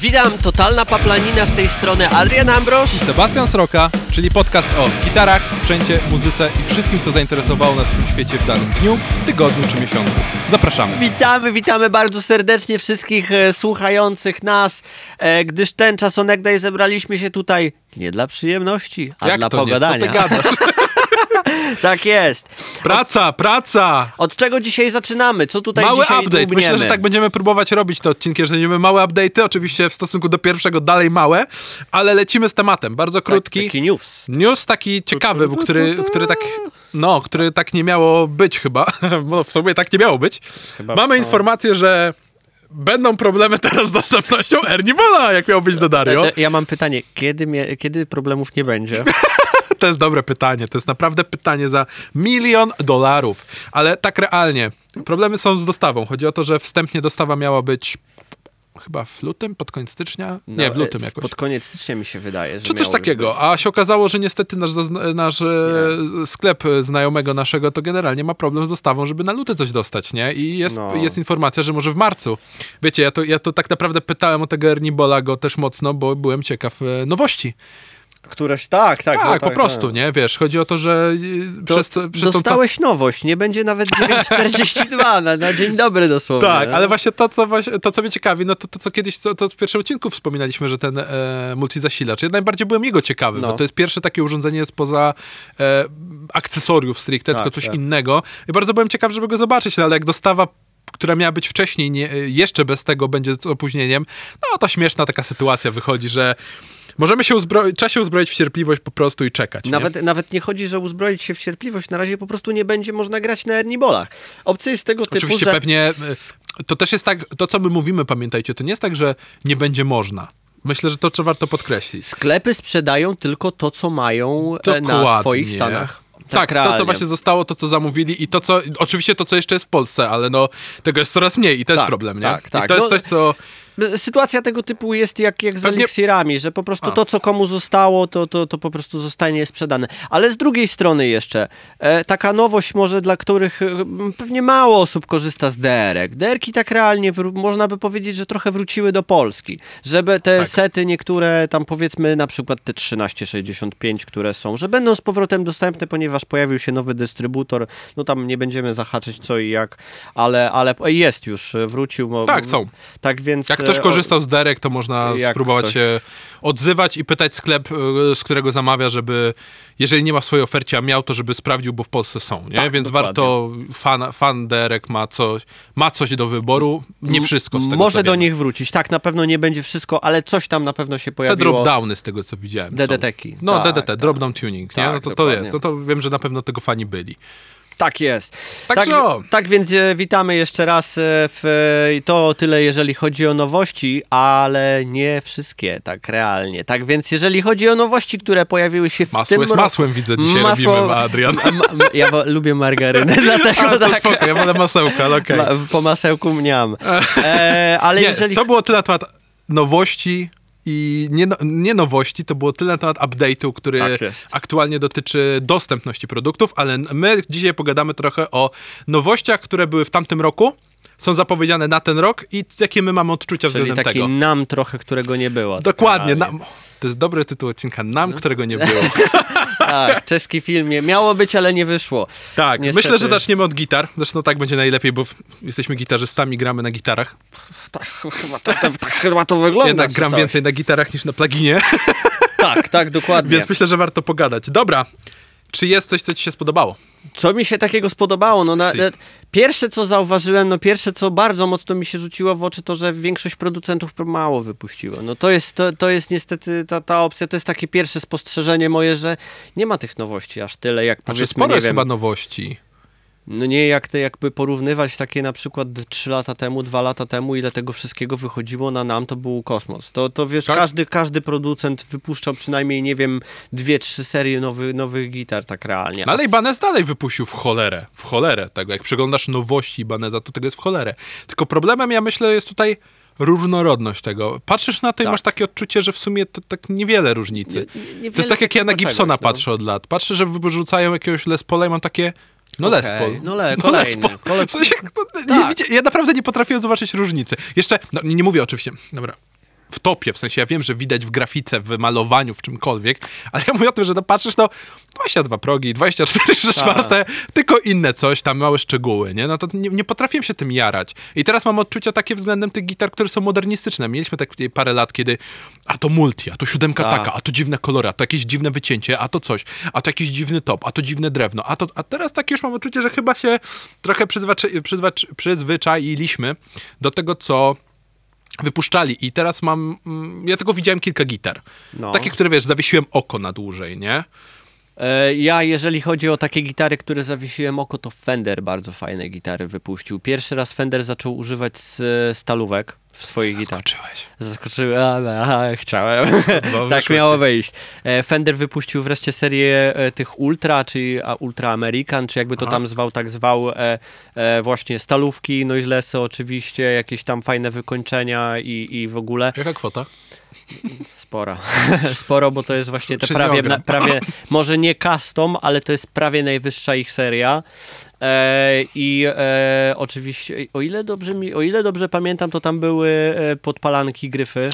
Witam, totalna paplanina z tej strony Adrian Ambrosz. Sebastian Sroka, czyli podcast o gitarach, sprzęcie, muzyce i wszystkim, co zainteresowało nas w tym świecie w danym dniu, tygodniu czy miesiącu. Zapraszamy. Witamy, witamy bardzo serdecznie wszystkich e, słuchających nas, e, gdyż ten czas onegdaj zebraliśmy się tutaj nie dla przyjemności, a Jak dla to pogadania. nie? Co ty gadasz? tak jest. Praca, praca! Od czego dzisiaj zaczynamy? Co tutaj Mały dzisiaj update. dłubniemy? Myślę, że tak będziemy próbować robić te odcinki, że będziemy małe update'y, oczywiście w stosunku do pierwszego dalej małe, ale lecimy z tematem, bardzo krótki. Tak, taki news. News taki ciekawy, bo który, który tak, no, który tak nie miało być chyba, bo w sumie tak nie miało być. Chyba- Mamy no. informację, że będą problemy teraz z dostępnością Ernie Bola, jak miał być do Dario. Ja mam pytanie, kiedy, kiedy problemów nie będzie? To jest dobre pytanie. To jest naprawdę pytanie za milion dolarów. Ale tak realnie, problemy są z dostawą. Chodzi o to, że wstępnie dostawa miała być chyba w lutym, pod koniec stycznia? Nie, w No, lutym e, jakoś. Pod koniec stycznia mi się wydaje, że Czy coś takiego, być. a się okazało, że niestety nasz, nasz e, sklep znajomego naszego to generalnie ma problem z dostawą, żeby na luty coś dostać, nie? I jest, No. jest informacja, że może w marcu. Wiecie, ja to, ja to tak naprawdę pytałem o tego Ernie Bola go też mocno, bo byłem ciekaw e, nowości. Któreś, tak, tak. Tak, no, po prostu, nie? Wiesz, chodzi o to, że e, To przez, przez tą dostałeś nowość, nie będzie nawet 9.42 na, na dzień dobry dosłownie. Tak, ale właśnie to, co, to, co mnie ciekawi, no to, to co kiedyś, co, to w pierwszym odcinku wspominaliśmy, że ten e, multizasilacz, ja najbardziej byłem jego ciekawy, No. bo to jest pierwsze takie urządzenie spoza e, akcesoriów stricte, Tak, tylko coś tak. innego i bardzo byłem ciekaw, żeby go zobaczyć, no, ale jak dostawa która miała być wcześniej, nie, jeszcze bez tego będzie z opóźnieniem, no to śmieszna taka sytuacja wychodzi, że możemy się uzbroić, trzeba się uzbroić w cierpliwość po prostu i czekać. nie? Nawet, nawet nie chodzi, że uzbroić się w cierpliwość, na razie po prostu nie będzie można grać na Ernibolach. Opcja jest tego typu, Oczywiście że... pewnie e, to też jest tak, to co my mówimy, pamiętajcie, to nie jest tak, że nie będzie można. Myślę, że to trzeba warto podkreślić. Sklepy sprzedają tylko to, co mają e, na Dokładnie. swoich stanach. Tak, to realnie. co właśnie zostało, to co zamówili i to co, oczywiście to co jeszcze jest w Polsce, ale no tego jest coraz mniej i to jest Tak, problem, nie? tak, tak. I to jest No, coś, co... Sytuacja tego typu jest jak, jak z Pewnie- eliksirami, że po prostu A. to, co komu zostało, to, to, to po prostu zostanie sprzedane. Ale z drugiej strony jeszcze, e, taka nowość może dla których e, pewnie mało osób korzysta z DR-ek. DR-ki tak realnie, można by powiedzieć, że trochę wróciły do Polski. Żeby te Tak. sety niektóre, tam powiedzmy na przykład te 1365, które są, że będą z powrotem dostępne, ponieważ pojawił się nowy dystrybutor. No tam nie będziemy zahaczyć co i jak, ale, ale jest już, wrócił. Tak, są. Tak więc... Jak ktoś e, korzystał z derek, to można spróbować ktoś- się odzywać i pytać sklep, y, z którego zamawia, żeby, jeżeli nie ma w swojej ofercie, a miał, to żeby sprawdził, bo w Polsce są, nie? Tak, Więc dokładnie. warto, fan, fan derek ma coś, ma coś do wyboru, nie wszystko z tego, Może do nich wrócić. Tak, na pewno nie będzie wszystko, ale coś tam na pewno się Te pojawiło. dropdowny z tego, co widziałem. DDT-ki. No, Tak, DDT, tak. drop-down tuning, nie? Tak, No to, to dokładnie. jest. No to wiem, że na pewno tego fani byli. Tak jest. Tak, o. tak więc e, witamy jeszcze raz. e, W, e, to tyle, jeżeli chodzi o nowości, ale nie wszystkie, tak realnie. Tak więc, jeżeli chodzi o nowości, które pojawiły się w Masło tym jest masłem, widzę, dzisiaj Masło- robimy, Adrian. Ma, ja wo, lubię margarynę, dlatego A, tak. spoko, ja wolę masełka, ale okej. Ma, po masełku mniam. E, ale Nie, jeżeli... to było tyle na temat nowości i nie, no- nie nowości, to było tyle na temat update'u, który Tak aktualnie dotyczy dostępności produktów, ale my dzisiaj pogadamy trochę o nowościach, które były w tamtym roku, są zapowiedziane na ten rok i jakie my mamy odczucia Czyli względem taki tego. nam trochę, którego nie było. tak Dokładnie. Nam, to jest dobry tytuł odcinka. Nam, No. którego nie było. Tak, czeski film nie miało być, ale nie wyszło. Tak, Niestety. myślę, że zaczniemy od gitar. Zresztą tak będzie najlepiej, bo jesteśmy gitarzystami, gramy na gitarach. Tak, chyba to, to, tak chyba to wygląda. Jednak gram więcej na gitarach niż na pluginie. Tak, tak, dokładnie. Więc myślę, że warto pogadać. Dobra, czy jest coś, co ci się spodobało? Co mi się takiego spodobało? No, na, na, pierwsze, co zauważyłem, no pierwsze, co bardzo mocno mi się rzuciło w oczy, to, że większość producentów mało wypuściło. No to jest, to, to jest niestety ta, ta opcja, to jest takie pierwsze spostrzeżenie moje, że nie ma tych nowości aż tyle, jak Znaczy, powiedzmy, sporo jest wiem, chyba nowości. No nie jak te jakby porównywać takie na przykład 3 lata temu, 2 lata temu, ile tego wszystkiego wychodziło na nam, to był kosmos. To, to wiesz, Tak? każdy, każdy producent wypuszczał przynajmniej, nie wiem, dwie, trzy serie nowy, nowych gitar, tak realnie. No ale Ibanez dalej wypuścił w cholerę. W cholerę tego. Jak przeglądasz nowości Ibaneza, to tego jest w cholerę. Tylko problemem, ja myślę, jest tutaj różnorodność tego. Patrzysz na to i Tak. masz takie odczucie, że w sumie to tak niewiele różnicy. Nie- nie- to niewiele jest tak, jak ja na Gibsona no. patrzę od lat. Patrzę, że wyrzucają jakiegoś Les Paula i mam takie... No Les Okej, Paul. no le- Les kolejny, Paul. W sensie, no, nie Tak. widzi- ja naprawdę nie potrafiłem zobaczyć różnicy. Jeszcze, no nie, nie mówię oczywiście, dobra. W topie, w sensie ja wiem, że widać w grafice, w malowaniu, w czymkolwiek, ale ja mówię o tym, że no patrzysz, no 22 progi, 24 3 czwarte, tylko inne coś, tam małe szczegóły, nie? No to nie, nie potrafiłem się tym jarać. I teraz mam odczucia takie względem tych gitar, które są modernistyczne. Mieliśmy tak parę lat, kiedy a to multi, a to siódemka Tak. taka, a to dziwne kolory, a to jakieś dziwne wycięcie, a to coś, a to jakiś dziwny top, a to dziwne drewno, a to, a teraz tak już mam odczucie, że chyba się trochę przyzwaczy, przyzwyczailiśmy do tego, co wypuszczali i teraz mam, mm, ja tylko widziałem kilka gitar. No. Takie, które wiesz, zawiesiłem oko na dłużej, nie? E, Ja, jeżeli chodzi o takie gitary, które zawiesiłem oko, to Fender bardzo fajne gitary wypuścił. Pierwszy raz Fender zaczął używać z stalówek w swoich gitarach. Zaskoczyłeś. Zaskoczyłem, ale aha, chciałem. Bo tak miało ci. wyjść. E, Fender wypuścił wreszcie serię e, tych Ultra, czy a, Ultra American, czy jakby to Aha. tam zwał, tak zwał, e, e, właśnie stalówki, noiselessy oczywiście, jakieś tam fajne wykończenia i, i w ogóle. Jaka kwota? Sporo. Sporo, bo to jest właśnie te prawie, na, prawie, może nie custom, ale to jest prawie najwyższa ich seria. E, I e, oczywiście, o ile, dobrze mi, o ile dobrze pamiętam, to tam były e, podpalanki gryfy.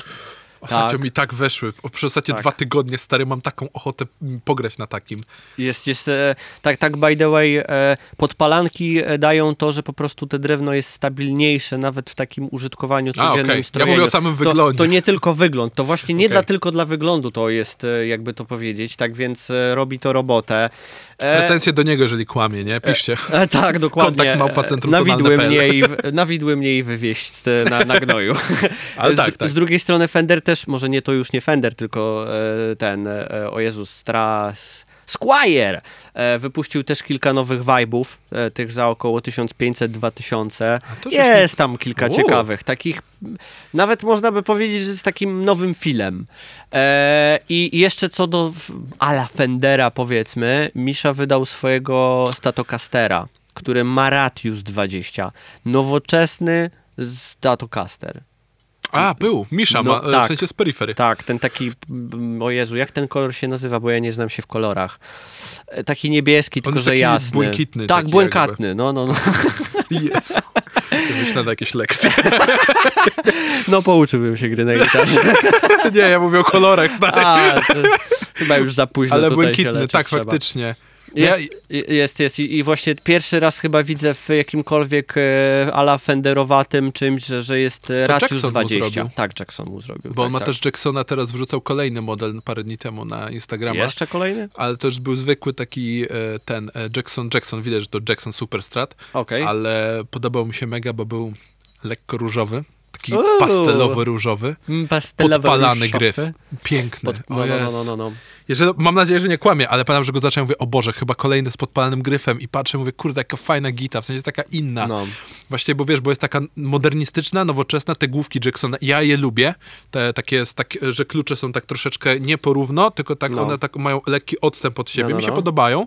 Ostatnio Tak. mi tak weszły. Przez ostatnie Tak. dwa tygodnie, stary, mam taką ochotę pograć na takim. Jest, jest e, tak, tak, by the way, e, podpalanki e, dają to, że po prostu te drewno jest stabilniejsze, nawet w takim użytkowaniu A, codziennym okej. Ja strojeniu. mówię o samym to, wyglądzie. To nie tylko wygląd, to właśnie nie Okej. dla, tylko dla wyglądu to jest, jakby to powiedzieć, tak więc robi to robotę. E, Pretensje do niego, jeżeli kłamie, nie? Piszcie. E, tak, dokładnie. Kontakt małpa centrum nawidły mnie, i, nawidły mnie i wywieźć na, na gnoju. Ale z, tak, tak. z drugiej strony Fender też, może nie to już nie Fender, tylko e, ten, e, o Jezus, Stras... Squire e, wypuścił też kilka nowych vibe'ów, tych za około 1500-2000. to żeś Jest tam kilka ciekawych, takich, nawet można by powiedzieć, że z takim nowym filem. E, I jeszcze co do ala Fendera powiedzmy, Misza wydał swojego Statocastera, który ma Ratius 20. Nowoczesny Statocaster. A, był. Misza No, ma, e, w tak. sensie z peryfery. Tak, ten taki, mm, o Jezu, jak ten kolor się nazywa, bo ja nie znam się w kolorach. E, Taki niebieski, tylko że taki jasny. błękitny Tak, błękatny, no, no, no. Jezu. Myślę na jakieś lekcje. No pouczyłbym się gry na gitarze. nie, ja mówię o kolorach, stary. A, chyba już za późno Ale błękitny, tak, trzeba. faktycznie. Ja, Jest, jest, jest. I, I właśnie pierwszy raz chyba widzę w jakimkolwiek e, ala Fenderowatym czymś, że, że jest e, To Ratius Jackson mu 20. zrobił. Tak, Jackson mu zrobił. bo on tak, ma tak. też Jacksona, teraz wrzucał kolejny model parę dni temu na Instagrama. Jeszcze kolejny? Ale to już był zwykły taki e, ten e, Jackson Jackson. Widać, że to Jackson Superstrat. Okej. Ale podobał mi się mega, bo był lekko różowy. Taki Uuu. pastelowy, różowy. Mm, pastelowe Podpalany gryf. Piękny. Pod, no, no, no, no, no, no. Jeżeli, mam nadzieję, że nie kłamie, ale pamiętam, że go zacząłem, mówię, o Boże, chyba kolejny z podpalanym gryfem i patrzę, mówię, kurde, jaka fajna gita, w sensie taka inna. No. Właściwie, bo wiesz, bo jest taka modernistyczna, nowoczesna, te główki Jacksona, ja je lubię, te takie, tak, że klucze są tak troszeczkę nie porówno, tylko tak No. one tak mają lekki odstęp od siebie, No, no, mi się no. podobają.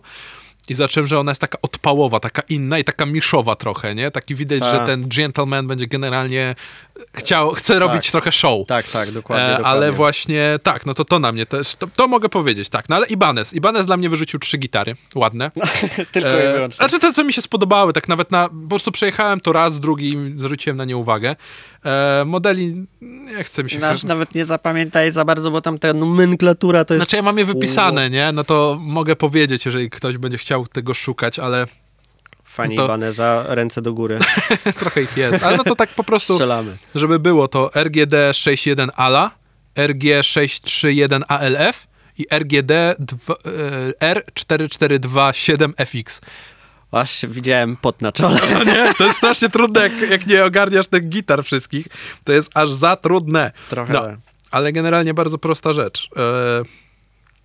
I zacząłem, że ona jest taka odpałowa, taka inna i taka miszowa trochę, nie? Taki widać, Tak. że ten gentleman będzie generalnie chciał, chce robić trochę show. Tak, tak, dokładnie, E, dokładnie. ale właśnie, tak, no to to na mnie też, to, to mogę powiedzieć, tak. No ale Ibanez, Ibanez dla mnie wyrzucił trzy gitary, ładne. Tylko i E, wyłącznie. znaczy te, co mi się spodobały, tak nawet na, po prostu przejechałem to raz, drugi i zwróciłem na nie uwagę. E, modeli, nie chce mi się... Nasz nawet nie zapamiętaj za bardzo, bo tam ta nomenklatura to jest... Znaczy ja mam je wypisane, nie? No to mogę powiedzieć, jeżeli ktoś będzie chciał tego szukać, ale Fani to- Ibaneza, ręce do góry. trochę ich jest. Ale no to tak po prostu, Strzelamy. żeby było to RGD 61 ALA, RG 631 ALF i RGD dwa- e, R4427FX. Aż widziałem pot na czole. No nie, to jest strasznie trudne, jak, jak nie ogarniasz tych gitar wszystkich. To jest aż za trudne. Trochę. No, ale generalnie bardzo prosta rzecz. E,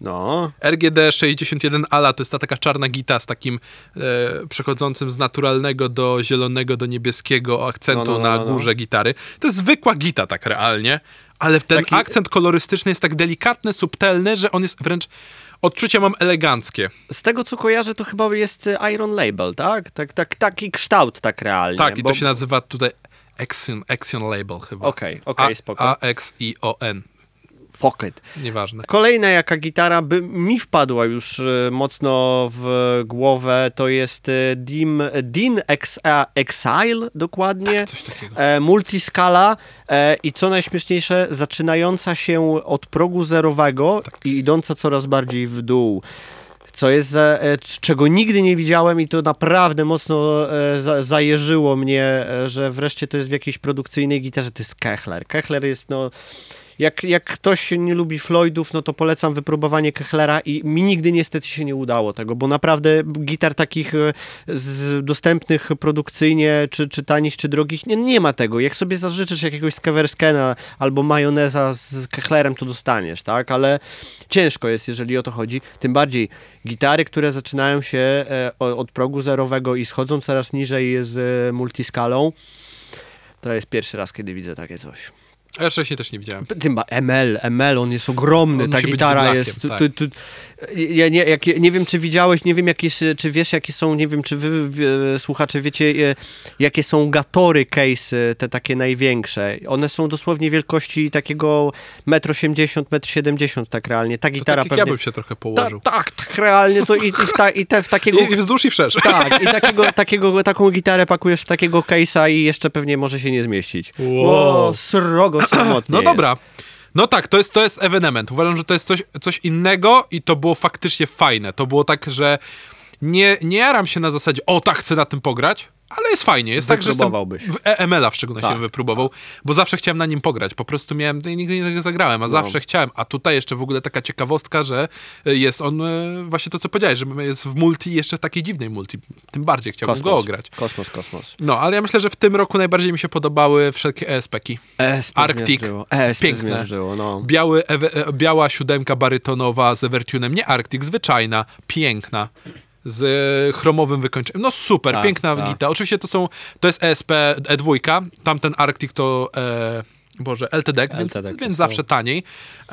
No, RGD 61 ALA to jest ta taka czarna gita z takim e, przechodzącym z naturalnego do zielonego do niebieskiego akcentu No, no, no, na no, no. górze gitary. To jest zwykła gita tak realnie, ale ten Taki- akcent kolorystyczny jest tak delikatny, subtelny, że on jest wręcz odczucia mam eleganckie. z tego co kojarzę, to chyba jest e, Iron Label, tak? tak, tak taki kształt tak realnie. Tak, i bo- to się nazywa tutaj Axion, Axion Label chyba. Okej, okej, A- spoko. A-X-I-O-N. Fuck it. Nieważne. Kolejna jaka gitara by mi wpadła już e, mocno w głowę, to jest e, Dim, Dean e, Exile dokładnie. Tak, coś takiego. E, multiskala e, i co najśmieszniejsze, zaczynająca się od progu zerowego Tak. i idąca coraz bardziej w dół. Co jest, czego nigdy nie widziałem i to naprawdę mocno za, zajeżyło mnie, że wreszcie to jest w jakiejś produkcyjnej gitarze, to jest Kechler. Kechler jest no... Jak, jak ktoś nie lubi Floydów, no to polecam wypróbowanie Kechlera i mi nigdy niestety się nie udało tego, bo naprawdę gitar takich e, z, dostępnych produkcyjnie, czy, czy tanich, czy drogich, nie, nie ma tego. Jak sobie zażyczysz jakiegoś Skeverskena albo majoneza z Kechlerem, to dostaniesz, tak? Ale ciężko jest, jeżeli o to chodzi. Tym bardziej gitary, które zaczynają się e, od progu zerowego i schodzą coraz niżej z multiskalą, to jest pierwszy raz, kiedy widzę takie coś. A ja wcześniej też nie widziałem. Tym ML, ML, on jest ogromny, On ta gitara jest... Tak. tu, tu, ja nie, jak, nie wiem, czy widziałeś, nie wiem, jakie, czy wiesz, jakie są, nie wiem, czy wy, wy słuchacze wiecie, e, jakie są gatory case, e, te takie największe. One są dosłownie wielkości takiego 1,80 m, 1,70 m tak realnie. Ta To gitara tak jak pewnie... ja bym się trochę Ta, położył. tak, tak, realnie to i, i, ta, i te w takiego... I, I wzdłuż i wszerz. Tak, i takiego, takiego, taką gitarę pakujesz w takiego case'a i jeszcze pewnie może się nie zmieścić. Wow. O, srogo samotnie No jest. dobra. No tak, to jest, to jest ewenement. Uważam, że to jest coś, coś innego i to było faktycznie fajne. To było tak, że nie, nie jaram się na zasadzie, o tak, chcę na tym pograć, ale jest fajnie. Jest tak, że jestem w EML-a w szczególności Tak. bym wypróbował, bo zawsze chciałem na nim pograć. Po prostu miałem, no nigdy nie tego zagrałem, a zawsze chciałem. A tutaj jeszcze w ogóle taka ciekawostka, że jest on e, właśnie to, co powiedziałeś, że jest w multi, jeszcze w takiej dziwnej multi. Tym bardziej chciałbym go ograć. Kosmos, kosmos. No, ale ja myślę, że w tym roku najbardziej mi się podobały wszelkie ESP-ki. ESP Arctic. ESP Piękne. zmierzyło, no. Biały, ewe, e, biała siódemka barytonowa z Evertunem, nie Arctic, zwyczajna, piękna, z chromowym wykończeniem. No super, Tak, piękna tak. gita. Oczywiście to są, to jest ESP E2, tamten Arctic to, e, Boże, LTD, więc, LTD, więc zawsze taniej, e,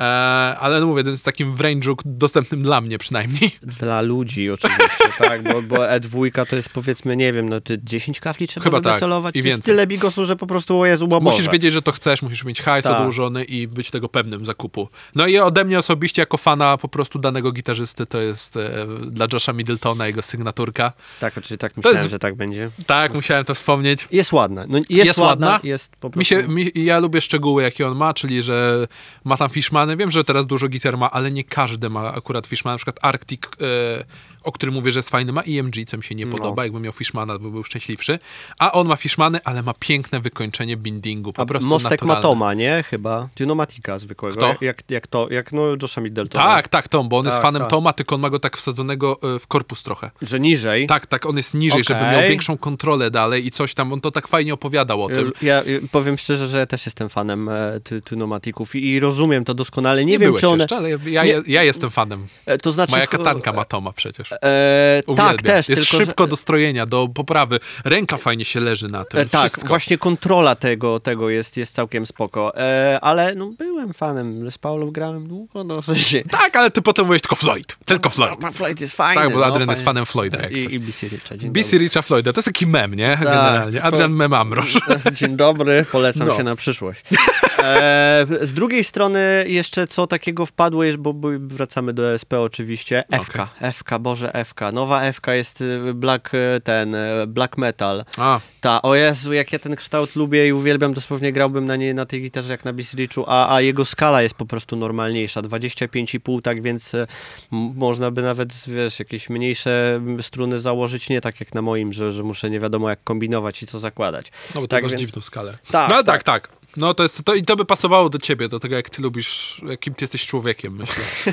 ale no mówię, to jest takim w range'u dostępnym dla mnie przynajmniej. Dla ludzi oczywiście, tak, bo, bo E2 to jest powiedzmy, nie wiem, no ty 10 kafli trzeba Chyba tak, wycelować. i To jest więcej. tyle bigosu, że po prostu o Jezu, bo Musisz wiedzieć, że to chcesz, musisz mieć hajs Tak. odłożony i być tego pewnym zakupu. No i ode mnie osobiście, jako fana po prostu danego gitarzysty, to jest e, dla Josha Middletona jego sygnaturka. Tak, oczywiście tak myślałem, jest- że tak będzie. Tak, musiałem to wspomnieć. Jest ładna. No, jest, Jest ładna, ładna? jest po prostu... Mi się, mi, ja lubię szczegóły, jakie on ma, czyli że ma tam Fishmany. Wiem, że teraz dużo gitar ma, ale nie każdy ma akurat Fishmana. Na przykład Arctic, e, o którym mówię, że jest fajny, ma EMG, co mi się nie No. podoba. Jakby miał Fishmana, by był szczęśliwszy. A on ma Fishmany, ale ma piękne wykończenie bindingu. Po A prostu mostek naturalne. Matoma, nie? Chyba. Dynomatika zwykłego. Kto? Jak, jak to, jak no Josha Middletona. Tak, tak, Tom, bo on jest Tak, fanem tak. Toma, tylko on ma go tak wsadzonego e, w korpus trochę. Że niżej. Tak, tak, on jest niżej, żeby Okej. miał większą kontrolę dalej i coś tam. On to tak fajnie opowiadał o tym. Ja ja powiem szczerze, że ja też jestem fanem e, ty- Tynomatików i, i rozumiem to doskonale. Nie, wiem, byłeś czy one... jeszcze, ale ja, ja, Nie- ja jestem fanem. E, To znaczy... Moja katanka ma Toma przecież. E, tak, też. Jest tylko, szybko że, do strojenia, do poprawy. Ręka fajnie się leży na tym. e, Tak, wszystko. właśnie kontrola tego, tego jest, jest całkiem spoko. E, ale no, byłem fanem. Z Paulą grałem długo, no w sensie... Tak, ale ty potem mówisz tylko Floyd. Tylko Floyd. Ma Floyd jest fajny. Tak, bo no, Adrian jest fajny. fanem Floyda. Jak I, coś. i BC Richa. BC Richa Floyda. To jest taki mem, nie? Generalnie. Adrian Mem Amroż. Dzień dobry, polecam No. się na przyszłość. E, z drugiej strony jeszcze co takiego wpadło, jest, bo, wracamy do SP oczywiście. FK, FK, Boże FK. Nowa FK jest y, black, y, ten, y, black metal. A, Ta, o Jezu, jak ja ten kształt lubię i uwielbiam, dosłownie grałbym na niej, na tej gitarze jak na Beast Richu, a, a jego skala jest po prostu normalniejsza, 25,5, tak więc można by nawet, wiesz, jakieś mniejsze struny założyć, nie tak jak na moim, że, że muszę nie wiadomo jak kombinować i co zakładać. no bo tak więc- dziwną skalę. Tak, no tak, tak. tak. No to jest, to, i to by pasowało do ciebie, do tego jak ty lubisz, jakim ty jesteś człowiekiem, myślę.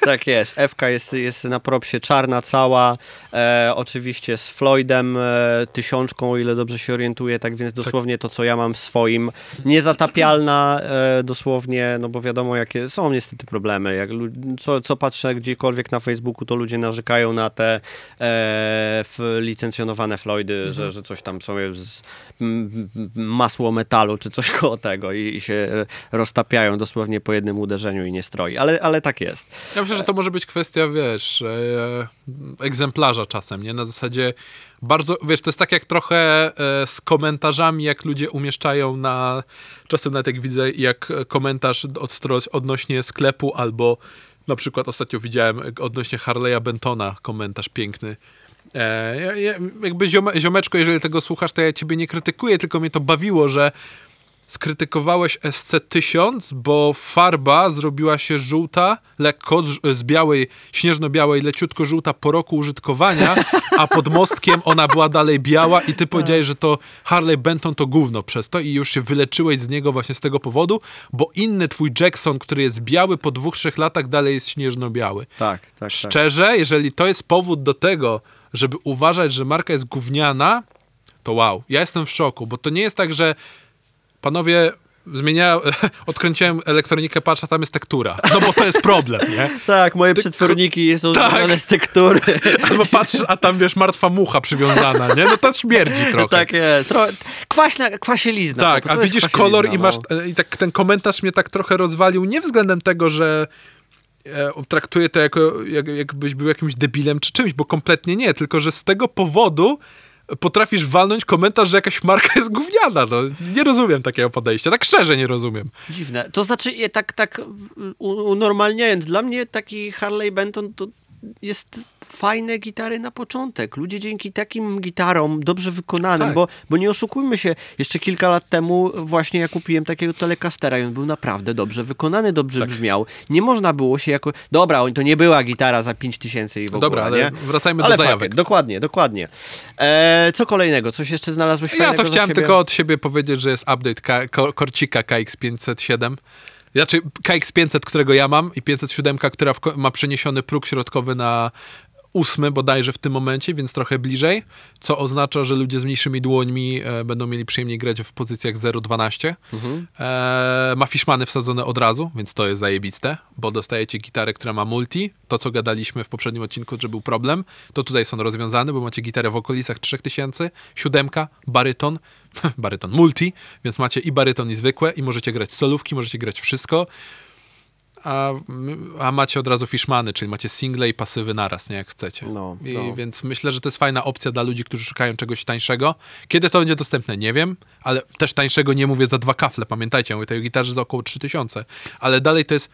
Tak jest, FK jest, jest na propsie czarna cała, e, oczywiście z Floydem, e, tysiączką, o ile dobrze się orientuję, tak więc dosłownie to, co ja mam w swoim, niezatapialna e, dosłownie, no bo wiadomo, jakie są niestety problemy, jak, co, co patrzę gdziekolwiek na Facebooku, to ludzie narzekają na te e, licencjonowane Floydy, że, że coś tam są z m, masło metalu, czy coś jakoś koło tego i, i się e, roztapiają dosłownie po jednym uderzeniu i nie stroi. Ale, ale tak jest. Ja myślę, że to może być kwestia, wiesz, e, egzemplarza czasem, nie? Na zasadzie bardzo, wiesz, to jest tak jak trochę e, z komentarzami, jak ludzie umieszczają na, czasem nawet jak widzę, jak komentarz od, odnośnie sklepu albo na przykład ostatnio widziałem odnośnie Harley'a Bentona komentarz piękny. E, ja, ja, jakby ziome, ziomeczko, jeżeli tego słuchasz, to ja ciebie nie krytykuję, tylko mnie to bawiło, że skrytykowałeś SC1000, bo farba zrobiła się żółta, lekko, z, białej, śnieżno-białej, leciutko żółta po roku użytkowania, a pod mostkiem ona była dalej biała i ty powiedziałeś, że to Harley Benton to gówno przez to i już się wyleczyłeś z niego właśnie z tego powodu, bo inny twój Jackson, który jest biały, po dwóch, trzech latach dalej jest śnieżno-biały. Tak, tak, tak. Szczerze, jeżeli to jest powód do tego, żeby uważać, że marka jest gówniana, to wow. Ja jestem w szoku, bo to nie jest tak, że panowie zmieniałem, odkręciłem elektronikę, patrz, a tam jest tektura. No bo to jest problem, nie? Tak, moje przetworniki są Tak. zrobione z tektury. Albo patrz, a tam wiesz, martwa mucha przywiązana, nie? No to śmierdzi trochę. tak jest. Tro... Kwaśna, kwasielizna. Tak, a widzisz kolor i kwasielizna, masz. no. I tak ten komentarz mnie tak trochę rozwalił, nie względem tego, że e, traktuję to jako, jak, jakbyś był jakimś debilem czy czymś, bo kompletnie nie, tylko że z tego powodu potrafisz walnąć komentarz, że jakaś marka jest gówniana. No, nie rozumiem takiego podejścia, tak szczerze nie rozumiem. Dziwne. To znaczy, tak, tak unormalniając, dla mnie taki Harley Benton to jest fajne gitary na początek. Ludzie dzięki takim gitarom, dobrze wykonanym, Tak. bo, bo nie oszukujmy się, jeszcze kilka lat temu właśnie ja kupiłem takiego Telecastera i on był naprawdę dobrze wykonany, dobrze Tak. brzmiał. Nie można było się jako... Dobra, to nie była gitara za 5000 i w ogóle, Dobra, ale nie? wracajmy ale do zajawek. dokładnie, dokładnie. E, co kolejnego? Coś jeszcze znalazłeś Ja to chciałem tylko od siebie powiedzieć, że jest update Korcika KX507. Znaczy KX500, którego ja mam i 507, która ma przeniesiony próg środkowy na ósmy bodajże w tym momencie, więc trochę bliżej, co oznacza, że ludzie z mniejszymi dłońmi e, będą mieli przyjemniej grać w pozycjach 0-12. E, ma Fishmany wsadzone od razu, więc to jest zajebiste, bo dostajecie gitarę, która ma multi, to co gadaliśmy w poprzednim odcinku, że był problem, to tutaj są rozwiązane, bo macie gitarę w okolicach 3000, siódemka, baryton, baryton multi, więc macie i baryton i zwykłe i możecie grać solówki, możecie grać wszystko, a, a macie od razu Fishmany, czyli macie single i pasywy naraz, nie jak chcecie. No, I, no. Więc myślę, że to jest fajna opcja dla ludzi, którzy szukają czegoś tańszego. Kiedy to będzie dostępne, nie wiem, ale też tańszego nie mówię za dwa kafle, pamiętajcie, mówię tej gitarze za około 3000, ale dalej to jest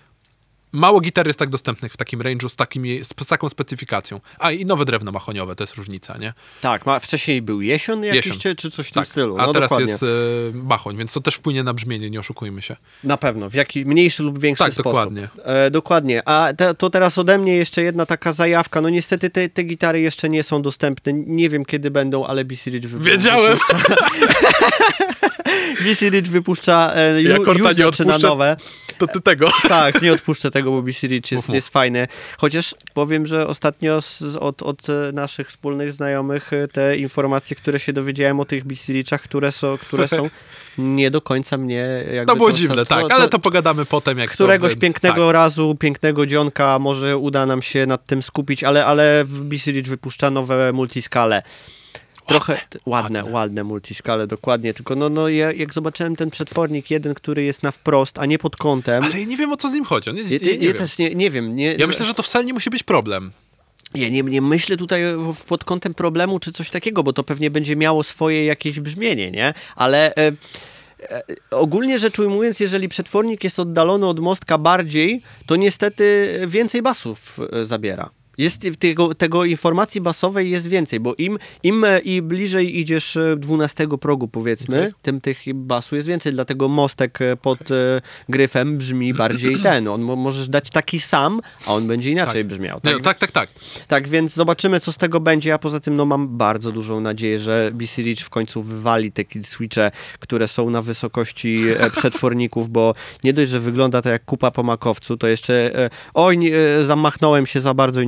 Mało gitar jest tak dostępnych w takim range'u z, takimi, z, taką specyfikacją. A i nowe drewno mahoniowe, to jest różnica, nie? Tak, ma, wcześniej był jesion jakiś, Jesion. Czy, coś w tym Tak. stylu. A no, teraz dokładnie. jest e, machoń, więc to też wpłynie na brzmienie, nie oszukujmy się. Na pewno, w jaki mniejszy lub większy Tak, sposób. dokładnie. E, dokładnie. A te, to teraz ode mnie jeszcze jedna taka zajawka. No niestety te, te gitary jeszcze nie są dostępne. Nie wiem kiedy będą, ale BC Rich wypuszcza. Wiedziałem! BC Rich wypuszcza, e, ju, już zaczyna nowe. To ty tego. Tak, nie odpuszczę tego, bo BC Rich jest, jest fajny. Chociaż powiem, że ostatnio z, od, od e, naszych wspólnych znajomych e, te informacje, które się dowiedziałem o tych BC Richach, które są, które są nie do końca mnie jakby To było to- dziwne, to- tak, ale to pogadamy potem, jak któregoś to... pięknego Tak. razu, pięknego dzionka może uda nam się nad tym skupić, ale, ale BC Rich wypuszcza nowe multiskale. Trochę ładne, ładne, ładne. dokładnie. Tylko no, no ja, jak zobaczyłem ten przetwornik jeden, który jest na wprost, a nie pod kątem. Ale ja nie wiem, o co z nim chodzi. On jest, ja, ja, nie ja też nie, nie wiem. Nie, ja myślę, że to wcale nie musi być problem. ja nie, nie myślę tutaj pod kątem problemu czy coś takiego, bo to pewnie będzie miało swoje jakieś brzmienie, nie? Ale e, e, ogólnie rzecz ujmując, jeżeli przetwornik jest oddalony od mostka bardziej, to niestety więcej basów e, zabiera. Jest tego, tego informacji basowej jest więcej, bo im, im e, i bliżej idziesz e, 12 progu powiedzmy, Okej. tym tych basu jest więcej, dlatego mostek e, pod e, gryfem brzmi bardziej ten. On mo- możesz dać taki sam, a on będzie inaczej brzmiał. Nie, tak, tak, tak. Tak więc zobaczymy, co z tego będzie, a poza tym no, mam bardzo dużą nadzieję, że BC Rich w końcu wywali te kill switche, które są na wysokości e, przetworników, bo nie dość, że wygląda to jak kupa po makowcu, to jeszcze e, oj, nie, e, zamachnąłem się za bardzo i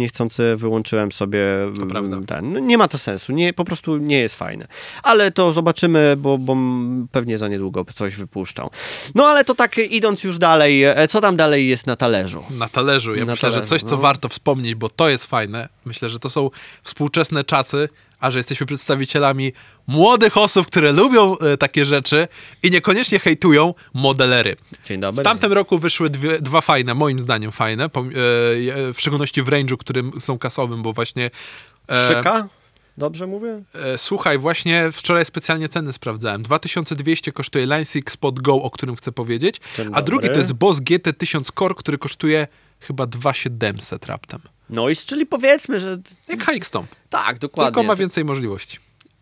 wyłączyłem sobie mm, ten. No, nie ma to sensu, nie, po prostu nie jest fajne. Ale to zobaczymy, bo, bo pewnie za niedługo coś wypuszczą. No ale to tak idąc już dalej, e, co tam dalej jest na talerzu? Na talerzu. Ja Na myślę, że talerzu, coś, co no. warto wspomnieć, bo to jest fajne. Myślę, że to są współczesne czasy, a że jesteśmy przedstawicielami młodych osób, które lubią e, takie rzeczy i niekoniecznie hejtują modelery. Dzień dobry. W tamtym roku wyszły dwie, dwa fajne, moim zdaniem fajne, pom- e, w szczególności w range'u, którym są kasowym, bo właśnie... e, Szyka? Dobrze mówię? E, Słuchaj, właśnie wczoraj specjalnie ceny sprawdzałem. 2200 kosztuje Line 6 Spot Go, o którym chcę powiedzieć, Dzień a drugi dobry. to jest Boss GT 1000 Core, który kosztuje chyba 2700 raptem. No i czyli powiedzmy, że Jak HX Stomp, tak, dokładnie. tylko ma więcej możliwości.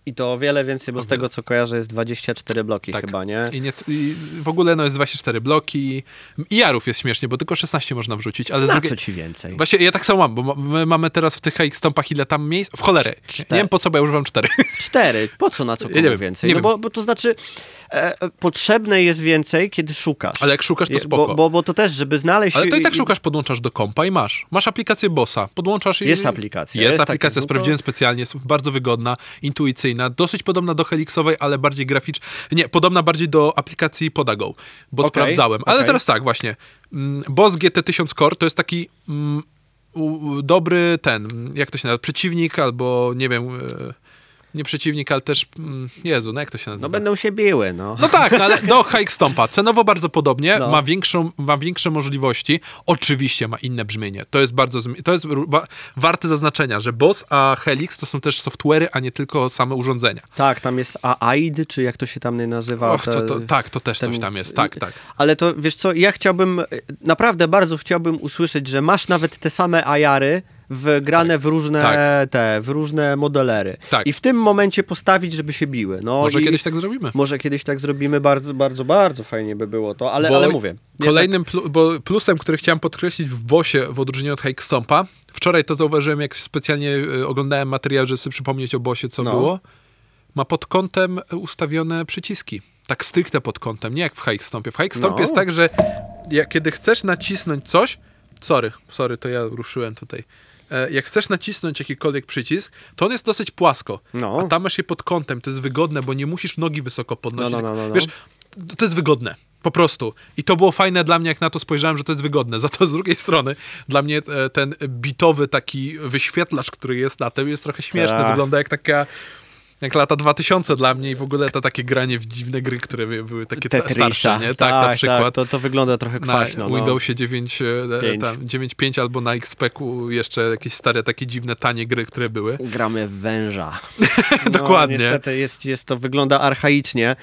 I to o wiele więcej, bo z tego co kojarzę jest 24 bloki Tak. chyba, nie? I, nie, I w ogóle no jest 24 bloki. I jarów jest śmiesznie, bo tylko 16 można wrzucić, ale Na drugiej... co ci więcej? Właśnie ja tak samo mam, bo my mamy teraz w tych HX Stompach ile tam miejsc? W cholerę. Cztery. Nie wiem po co, bo ja używam 4. Cztery. Po co na co Ja komu nie wiem, więcej? nie no wiem. bo, bo to znaczy potrzebne jest więcej, kiedy szukasz. Ale jak szukasz, to spoko. Bo, bo, bo to też, żeby znaleźć... Ale to i tak szukasz, podłączasz do kompa i masz. Masz aplikację Bossa, podłączasz i... Jest aplikacja, Jest, jest aplikacja, no to- sprawdziłem specjalnie, jest bardzo wygodna, intuicyjna, dosyć podobna do Helixowej, ale bardziej graficz... Nie, podobna bardziej do aplikacji Podago, bo Okej, sprawdzałem. Ale okej. teraz tak, właśnie. Mm, Boss GT1000 Core to jest taki mm, dobry ten, jak to się nazywa, przeciwnik albo, nie wiem... Nie przeciwnik, ale też... mm, Jezu, no jak to się nazywa? No będą się biły, no. No tak, no ale do Hike Stompa. Cenowo bardzo podobnie, No. ma, większą, ma większe możliwości. Oczywiście ma inne brzmienie. To jest bardzo, to jest wa- warte zaznaczenia, że Boss a Helix to są też software'y, a nie tylko same urządzenia. Tak, tam jest AID, czy jak to się tam nazywa? Och, co to, tak, to też ten- coś tam jest. Tak, tak. Ale to wiesz co, ja chciałbym, naprawdę bardzo chciałbym usłyszeć, że masz nawet te same ajary wgrane w różne tak. te, w różne modelery. Tak. I w tym momencie postawić, żeby się biły. No Może kiedyś tak zrobimy. Może kiedyś tak zrobimy, bardzo, bardzo, bardzo fajnie by było to, ale, Bo ale mówię. Kolejnym plu- bo plusem, który chciałem podkreślić w Bosie w odróżnieniu od Hike Stompa, wczoraj to zauważyłem, jak specjalnie y, oglądałem materiał, żeby sobie przypomnieć o Bosie, co No. było. Ma pod kątem ustawione przyciski. Tak stricte pod kątem, nie jak w Hike Stompie. W Hike Stompie No. jest tak, że jak, kiedy chcesz nacisnąć coś, sorry, sorry, to ja ruszyłem tutaj. E, Jak chcesz nacisnąć jakikolwiek przycisk, to on jest dosyć płasko. No. A tam masz je pod kątem. To jest wygodne, bo nie musisz nogi wysoko podnosić. No, no, no, no, no. Wiesz, to jest wygodne. Po prostu. I to było fajne dla mnie, jak na to spojrzałem, że to jest wygodne. Za to z drugiej strony, dla mnie e, ten bitowy taki wyświetlacz, który jest na tym, jest trochę śmieszny. Tak. Wygląda jak taka. Jak lata 2000 dla mnie i w ogóle to takie granie w dziwne gry, które by- były takie Tetrisa. starsze, nie? Tak, na przykład. to, to wygląda trochę kwaśno. na no. Windowsie 9, e, 9.5 albo na XP-ku jeszcze jakieś stare, takie dziwne, tanie gry, które były. Gramy w węża. Dokładnie. No, niestety jest, jest to, wygląda archaicznie.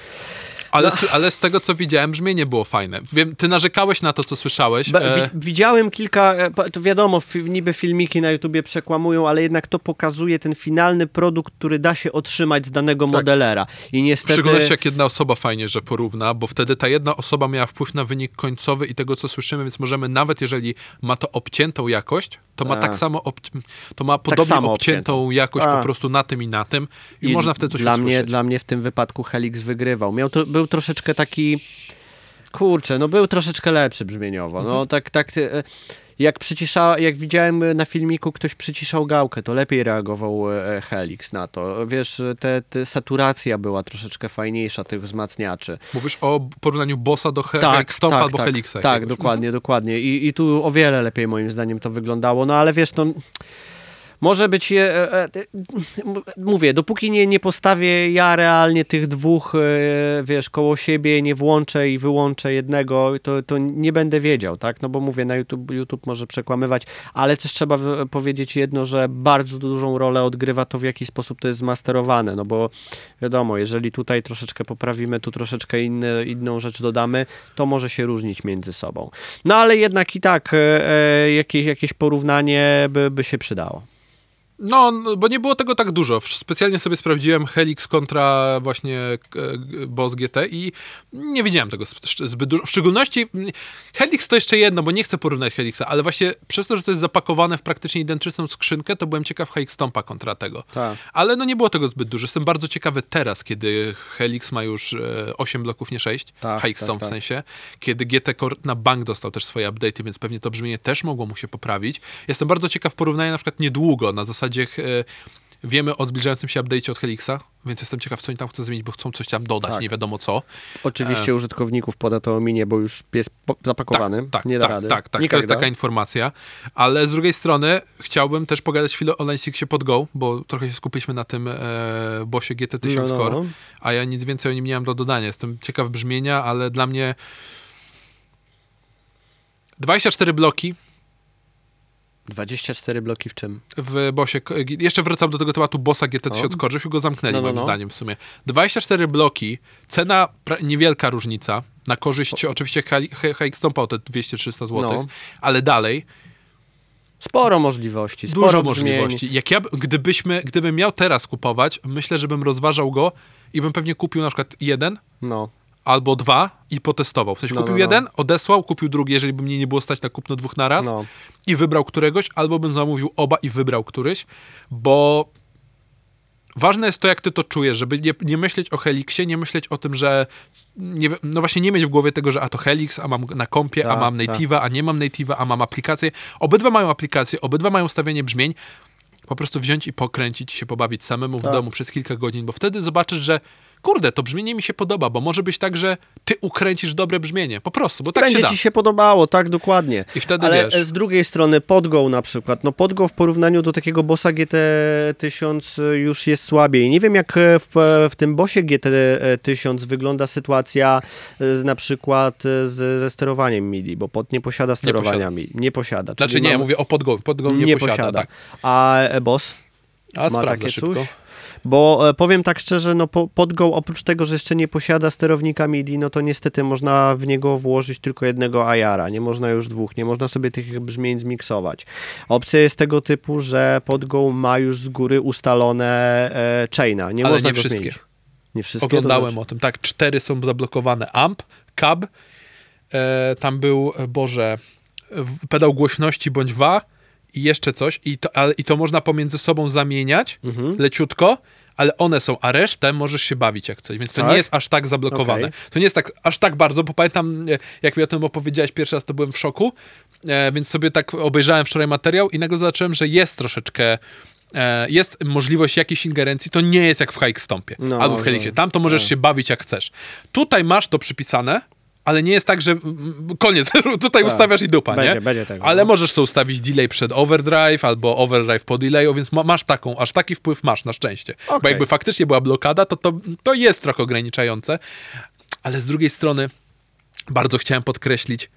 Ale, No. z- ale z tego, co widziałem, brzmienie było fajne. Wiem, ty narzekałeś na to, co słyszałeś. Ba- e, wi- widziałem kilka, e, to wiadomo, niby filmiki na YouTubie przekłamują, ale jednak to pokazuje ten finalny produkt, który da się otrzymać z danego modelera. I W niestety... szczególności jak jedna osoba fajnie, że porówna, bo wtedy ta jedna osoba miała wpływ na wynik końcowy i tego, co słyszymy, więc możemy nawet jeżeli ma to obciętą jakość, to ma A. tak samo, obci- to ma podobnie samo obciętą obciętą. jakość A. po prostu na tym i na tym i, I można wtedy coś dla mnie, usłyszeć. dla mnie w tym wypadku Helix wygrywał. Miał to, był troszeczkę taki, kurczę, no był troszeczkę lepszy brzmieniowo. No Mhm. tak, tak, e, jak przycisza, jak widziałem na filmiku, ktoś przyciszał gałkę, to lepiej reagował e, Helix na to. Wiesz, te, te saturacja była troszeczkę fajniejsza tych wzmacniaczy. Mówisz o porównaniu Bossa do He- tak, Stompa albo tak, Helixa. Tak, jakiegoś. dokładnie, dokładnie. I, I tu o wiele lepiej moim zdaniem to wyglądało. No ale wiesz, no może być, e, e, mówię, dopóki nie, nie postawię ja realnie tych dwóch, e, wiesz, koło siebie, nie włączę i wyłączę jednego, to, to nie będę wiedział, tak? No bo mówię, na YouTube, YouTube może przekłamywać, ale też trzeba powiedzieć jedno, że bardzo dużą rolę odgrywa to, w jaki sposób to jest zmasterowane, no bo wiadomo, jeżeli tutaj troszeczkę poprawimy, tu troszeczkę inną rzecz dodamy, to może się różnić między sobą. No ale jednak i tak jakieś, jakieś porównanie by, by się przydało. No, bo nie było tego tak dużo. Specjalnie sobie sprawdziłem Helix kontra właśnie e, Boss GT i nie widziałem tego zbyt- dużo. W szczególności Helix to jeszcze jedno, bo nie chcę porównać Helixa, ale właśnie przez to, że to jest zapakowane w praktycznie identyczną skrzynkę, to byłem ciekaw Helix Stompa kontra tego. Tak. Ale no nie było tego zbyt dużo. Jestem bardzo ciekawy teraz, kiedy Helix ma już e, 8 bloków, nie 6. Tak, Helix tak, Stomp tak. w sensie. Kiedy GT Core na bank dostał też swoje update'y, więc pewnie to brzmienie też mogło mu się poprawić. Jestem bardzo ciekaw porównania na przykład niedługo, na zasadzie e, Wiemy o zbliżającym się update'cie od Helixa, więc jestem ciekaw, co oni tam chcą zmienić, bo chcą coś tam dodać, Tak. nie wiadomo co. Oczywiście użytkowników poda to ominie, bo już jest zapakowany. Tak, tak, nie da tak, rady. tak, tak. Nie to jest taka informacja. Ale z drugiej strony chciałbym też pogadać chwilę o Line 6 pod Go, bo trochę się skupiliśmy na tym e, bossie GT1000 No, no, Core, no. a ja nic więcej o nim nie mam do dodania. Jestem ciekaw brzmienia, ale dla mnie 24 bloki 24 bloki w czym? w bossie. Jeszcze wracam do tego tematu bossa GT1000 No. Core, go zamknęli No, no, moim no. zdaniem w sumie. 24 bloki, cena niewielka różnica, na korzyść oczywiście HX stąpał te 200-300 zł, No. ale dalej Sporo możliwości, sporo dużo brzmień. możliwości. Jak ja, gdybyśmy, gdybym miał teraz kupować, myślę, że bym rozważał go i bym pewnie kupił na przykład jeden No. albo dwa i potestował. W sensie No, kupił no, no. jeden, odesłał, kupił drugi, jeżeli by mnie nie było stać na kupno dwóch na raz No. i wybrał któregoś, albo bym zamówił oba i wybrał któryś, bo ważne jest to, jak ty to czujesz, żeby nie, nie myśleć o Helixie, nie myśleć o tym, że nie, no właśnie nie mieć w głowie tego, że a to Helix, a mam na kompie, a Tak, mam tak. native'a, a nie mam native'a, a mam aplikację. Obydwa mają aplikacje, obydwa mają ustawienie brzmień. Po prostu wziąć i pokręcić, się pobawić samemu w Tak. domu przez kilka godzin, bo wtedy zobaczysz, że kurde, to brzmienie mi się podoba, bo może być tak, że ty ukręcisz dobre brzmienie. Po prostu, bo tak Będzie się da. ci się podobało, tak, dokładnie. I wtedy Ale wiesz. z drugiej strony Podgo na przykład, no Podgo w porównaniu do takiego bossa GT1000 już jest słabiej. Nie wiem jak e, w, w tym bossie GT1000 wygląda sytuacja e, na przykład e, z, ze sterowaniem MIDI, bo pod nie posiada sterowania MIDI. Nie posiada. Znaczy nie, mamy- mówię o podgo. Podgo nie, posiada. Tak. A e, boss? A ma takie szybko. coś? Bo e, powiem tak szczerze, no po, Podgo oprócz tego, że jeszcze nie posiada sterownika MIDI, no to niestety można w niego włożyć tylko jednego IR-a, nie można już dwóch, nie można sobie tych brzmień zmiksować. Opcja jest tego typu, że Podgo ma już z góry ustalone e, chaina, nie Ale można nie go wszystkie. zmienić. Nie wszystkie. Oglądałem znaczy- o tym. Tak, cztery są zablokowane. Amp, cab, e, tam był, e, Boże, pedał głośności bądź wa i jeszcze coś. I to, I to można pomiędzy sobą zamieniać Mhm. leciutko, ale one są, a resztę możesz się bawić jak coś. Więc to Tak? nie jest aż tak zablokowane. Okej. To nie jest tak, aż tak bardzo, bo pamiętam, e, jak mi o tym opowiedziałeś pierwszy raz, to byłem w szoku, e, więc sobie tak obejrzałem wczoraj materiał i nagle zobaczyłem, że jest troszeczkę e, jest możliwość jakiejś ingerencji, to nie jest jak w Hike Stompie No, albo w. Helixie. Tam to możesz No. się bawić jak chcesz. Tutaj masz to przypisane, ale nie jest tak, że koniec, tutaj Tak. ustawiasz i dupa, Będzie, nie? będzie tego, ale no. możesz sobie ustawić delay przed overdrive albo overdrive po delayu, więc ma, masz taką, aż taki wpływ masz na szczęście. Bo Okej. jakby faktycznie była blokada, to, to to jest trochę ograniczające, ale z drugiej strony bardzo chciałem podkreślić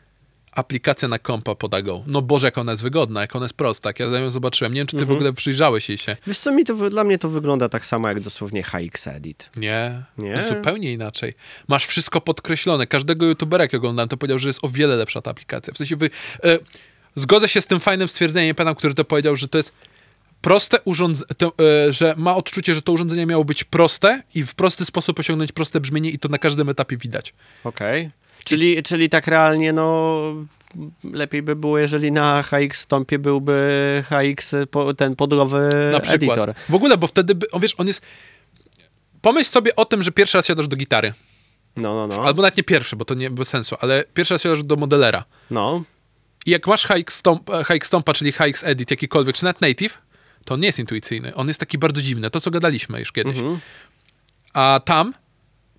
aplikacja na kompa Podago. No Boże, jak ona jest wygodna, jak ona jest prosta. Jak ja ją zobaczyłem. Nie wiem, czy ty Mhm. w ogóle przyjrzałeś jej się. Wiesz co, mi to, dla mnie to wygląda tak samo jak dosłownie HX Edit. Nie, Nie? No zupełnie inaczej. Masz wszystko podkreślone. Każdego youtubera, jak oglądałem, to powiedział, że jest o wiele lepsza ta aplikacja. W sensie wy... E, zgodzę się z tym fajnym stwierdzeniem pana, który to powiedział, że to jest proste urządzenie, że ma odczucie, że to urządzenie miało być proste i w prosty sposób osiągnąć proste brzmienie i to na każdym etapie widać. Okej. Czyli, czyli tak realnie, no lepiej by było, jeżeli na HX Stompie byłby HX, ten podłowy Na przykład. editor. W ogóle, bo wtedy, by, o, wiesz, on jest... Pomyśl sobie o tym, że pierwszy raz siadasz do gitary. No, no, no. Albo nawet nie pierwszy, bo to nie bez sensu, ale pierwszy raz siadasz do modelera. No, I jak masz HX, Stomp, HX Stompa, czyli HX Edit, jakikolwiek, czy nawet Native, to on nie jest intuicyjny. On jest taki bardzo dziwny. To, co gadaliśmy już kiedyś. Mhm. A tam,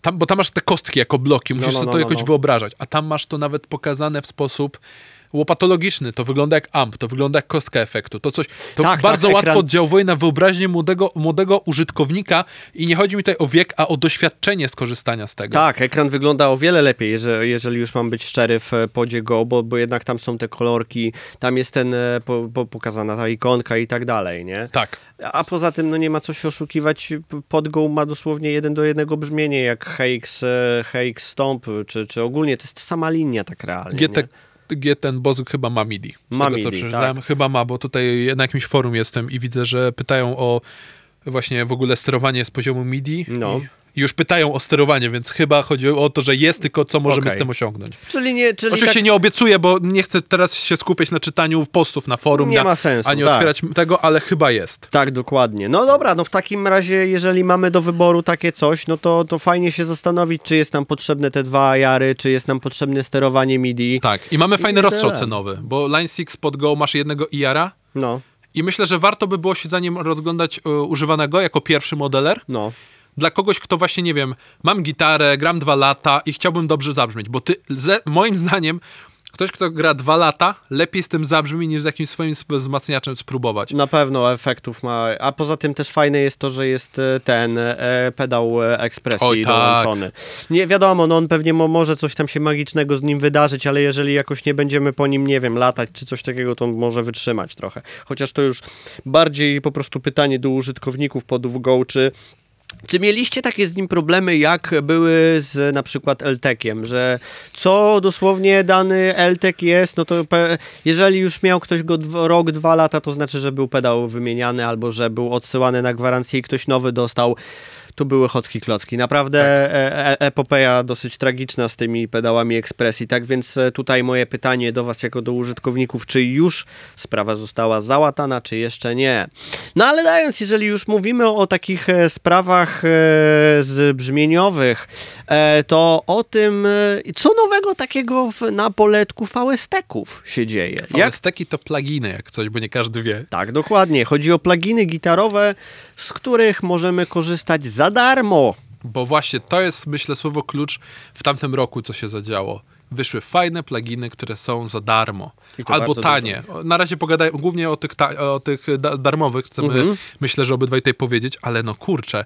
tam, bo tam masz te kostki jako bloki, musisz no, sobie no, to no, jakoś no. wyobrażać. A tam masz to nawet pokazane w sposób łopatologiczny. To wygląda jak amp, to wygląda jak kostka efektu. To coś, to Tak, bardzo tak, łatwo ekran- oddziałuje na wyobraźnię młodego, młodego użytkownika i nie chodzi mi tutaj o wiek, a o doświadczenie skorzystania z tego. tak, ekran wygląda o wiele lepiej, jeżeli, jeżeli już mam być szczery w e, podzie Go, bo, bo jednak tam są te kolorki, tam jest ten e, po, po, pokazana ta ikonka i tak dalej, nie? Tak. A poza tym, no nie ma co się oszukiwać, pod Go ma dosłownie jeden do jednego brzmienie, jak HX, e, HX Stomp, czy, czy ogólnie, to jest ta sama linia tak realnie, GT, nie? G ten Bozyk chyba ma MIDI. Ma tego, MIDI, co przeczytałem, chyba ma, bo tutaj na jakimś forum jestem i widzę, że pytają o właśnie w ogóle sterowanie z poziomu MIDI. No. I już pytają o sterowanie, więc chyba chodzi o to, że jest, tylko co możemy Okej. z tym osiągnąć. Czyli nie, czyli Oczywiście tak, nie obiecuję, bo nie chcę teraz się skupiać na czytaniu postów na forum, Nie na, ma sensu, a nie tak. otwierać tego, ale chyba jest. Tak, dokładnie. No dobra, no w takim razie, jeżeli mamy do wyboru takie coś, no to, to fajnie się zastanowić, czy jest nam potrzebne te dwa jary, czy jest nam potrzebne sterowanie MIDI. Tak, i mamy fajny tyle. rozstrzał cenowy, bo Line 6 pod Go masz jednego IR-a No. I myślę, że warto by było się za nim rozglądać e, używanego jako pierwszy modeler. No. Dla kogoś, kto właśnie, nie wiem, mam gitarę, gram dwa lata i chciałbym dobrze zabrzmieć, bo ty, ze, moim zdaniem, ktoś, kto gra dwa lata, lepiej z tym zabrzmi niż z jakimś swoim wzmacniaczem spróbować. Na pewno efektów ma. A poza tym też fajne jest to, że jest e, ten e, pedał e, ekspresji Oj, tak. dołączony. Nie wiadomo, no on pewnie mo, może coś tam się magicznego z nim wydarzyć, ale jeżeli jakoś nie będziemy po nim, nie wiem, latać czy coś takiego, to on może wytrzymać trochę. Chociaż to już bardziej po prostu pytanie do użytkowników podów Go, czy czy mieliście takie z nim problemy, jak były z na przykład LTEkiem, że co dosłownie dany LTEK jest, no to jeżeli już miał ktoś go rok, dwa lata, to znaczy, że był pedał wymieniany albo że był odsyłany na gwarancję i ktoś nowy dostał. Tu były chocki klocki. Naprawdę e- e- epopeja dosyć tragiczna z tymi pedałami ekspresji. Tak więc e, tutaj moje pytanie do Was jako do użytkowników, czy już sprawa została załatana, czy jeszcze nie. No ale dając, jeżeli już mówimy o takich e, sprawach e, z brzmieniowych, e, to o tym, e, co nowego takiego w, na poletku VST-ków się dzieje. Ale Jak steki to pluginy, jak coś, bo nie każdy wie. tak, dokładnie. Chodzi o pluginy gitarowe, z których możemy korzystać za darmo. Bo właśnie to jest, myślę, słowo klucz w tamtym roku, co się zadziało. Wyszły fajne pluginy, które są za darmo. Albo tanie. Na razie pogadaj głównie o tych, ta, o tych da, darmowych, chcemy, Mhm. myślę, że obydwaj tutaj powiedzieć, ale no kurczę.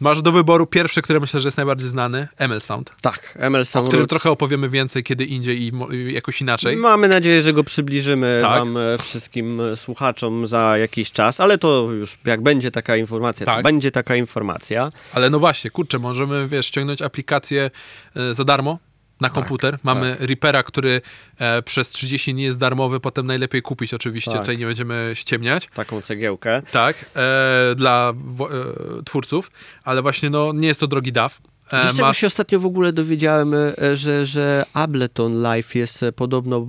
Masz do wyboru pierwszy, który myślę, że jest najbardziej znany, ML Sound, Tak, ML o Sound którym Roots. trochę opowiemy więcej kiedy indziej i, jakoś inaczej. Mamy nadzieję, że go przybliżymy Tak. wam e, wszystkim e, słuchaczom za jakiś czas, ale to już jak będzie taka informacja, to Tak. będzie taka informacja. Ale no właśnie, kurczę, możemy, wiesz, ściągnąć aplikację e, za darmo na Tak, komputer. Mamy Reapera, który e, przez 30 dni jest darmowy, potem najlepiej kupić oczywiście, Tak. tutaj nie będziemy ściemniać. Taką cegiełkę. Tak, e, dla e, twórców, ale właśnie no, nie jest to drogi DAW. E, Wiesz, czego się ostatnio w ogóle dowiedziałem, e, że, że Ableton Live jest e, podobno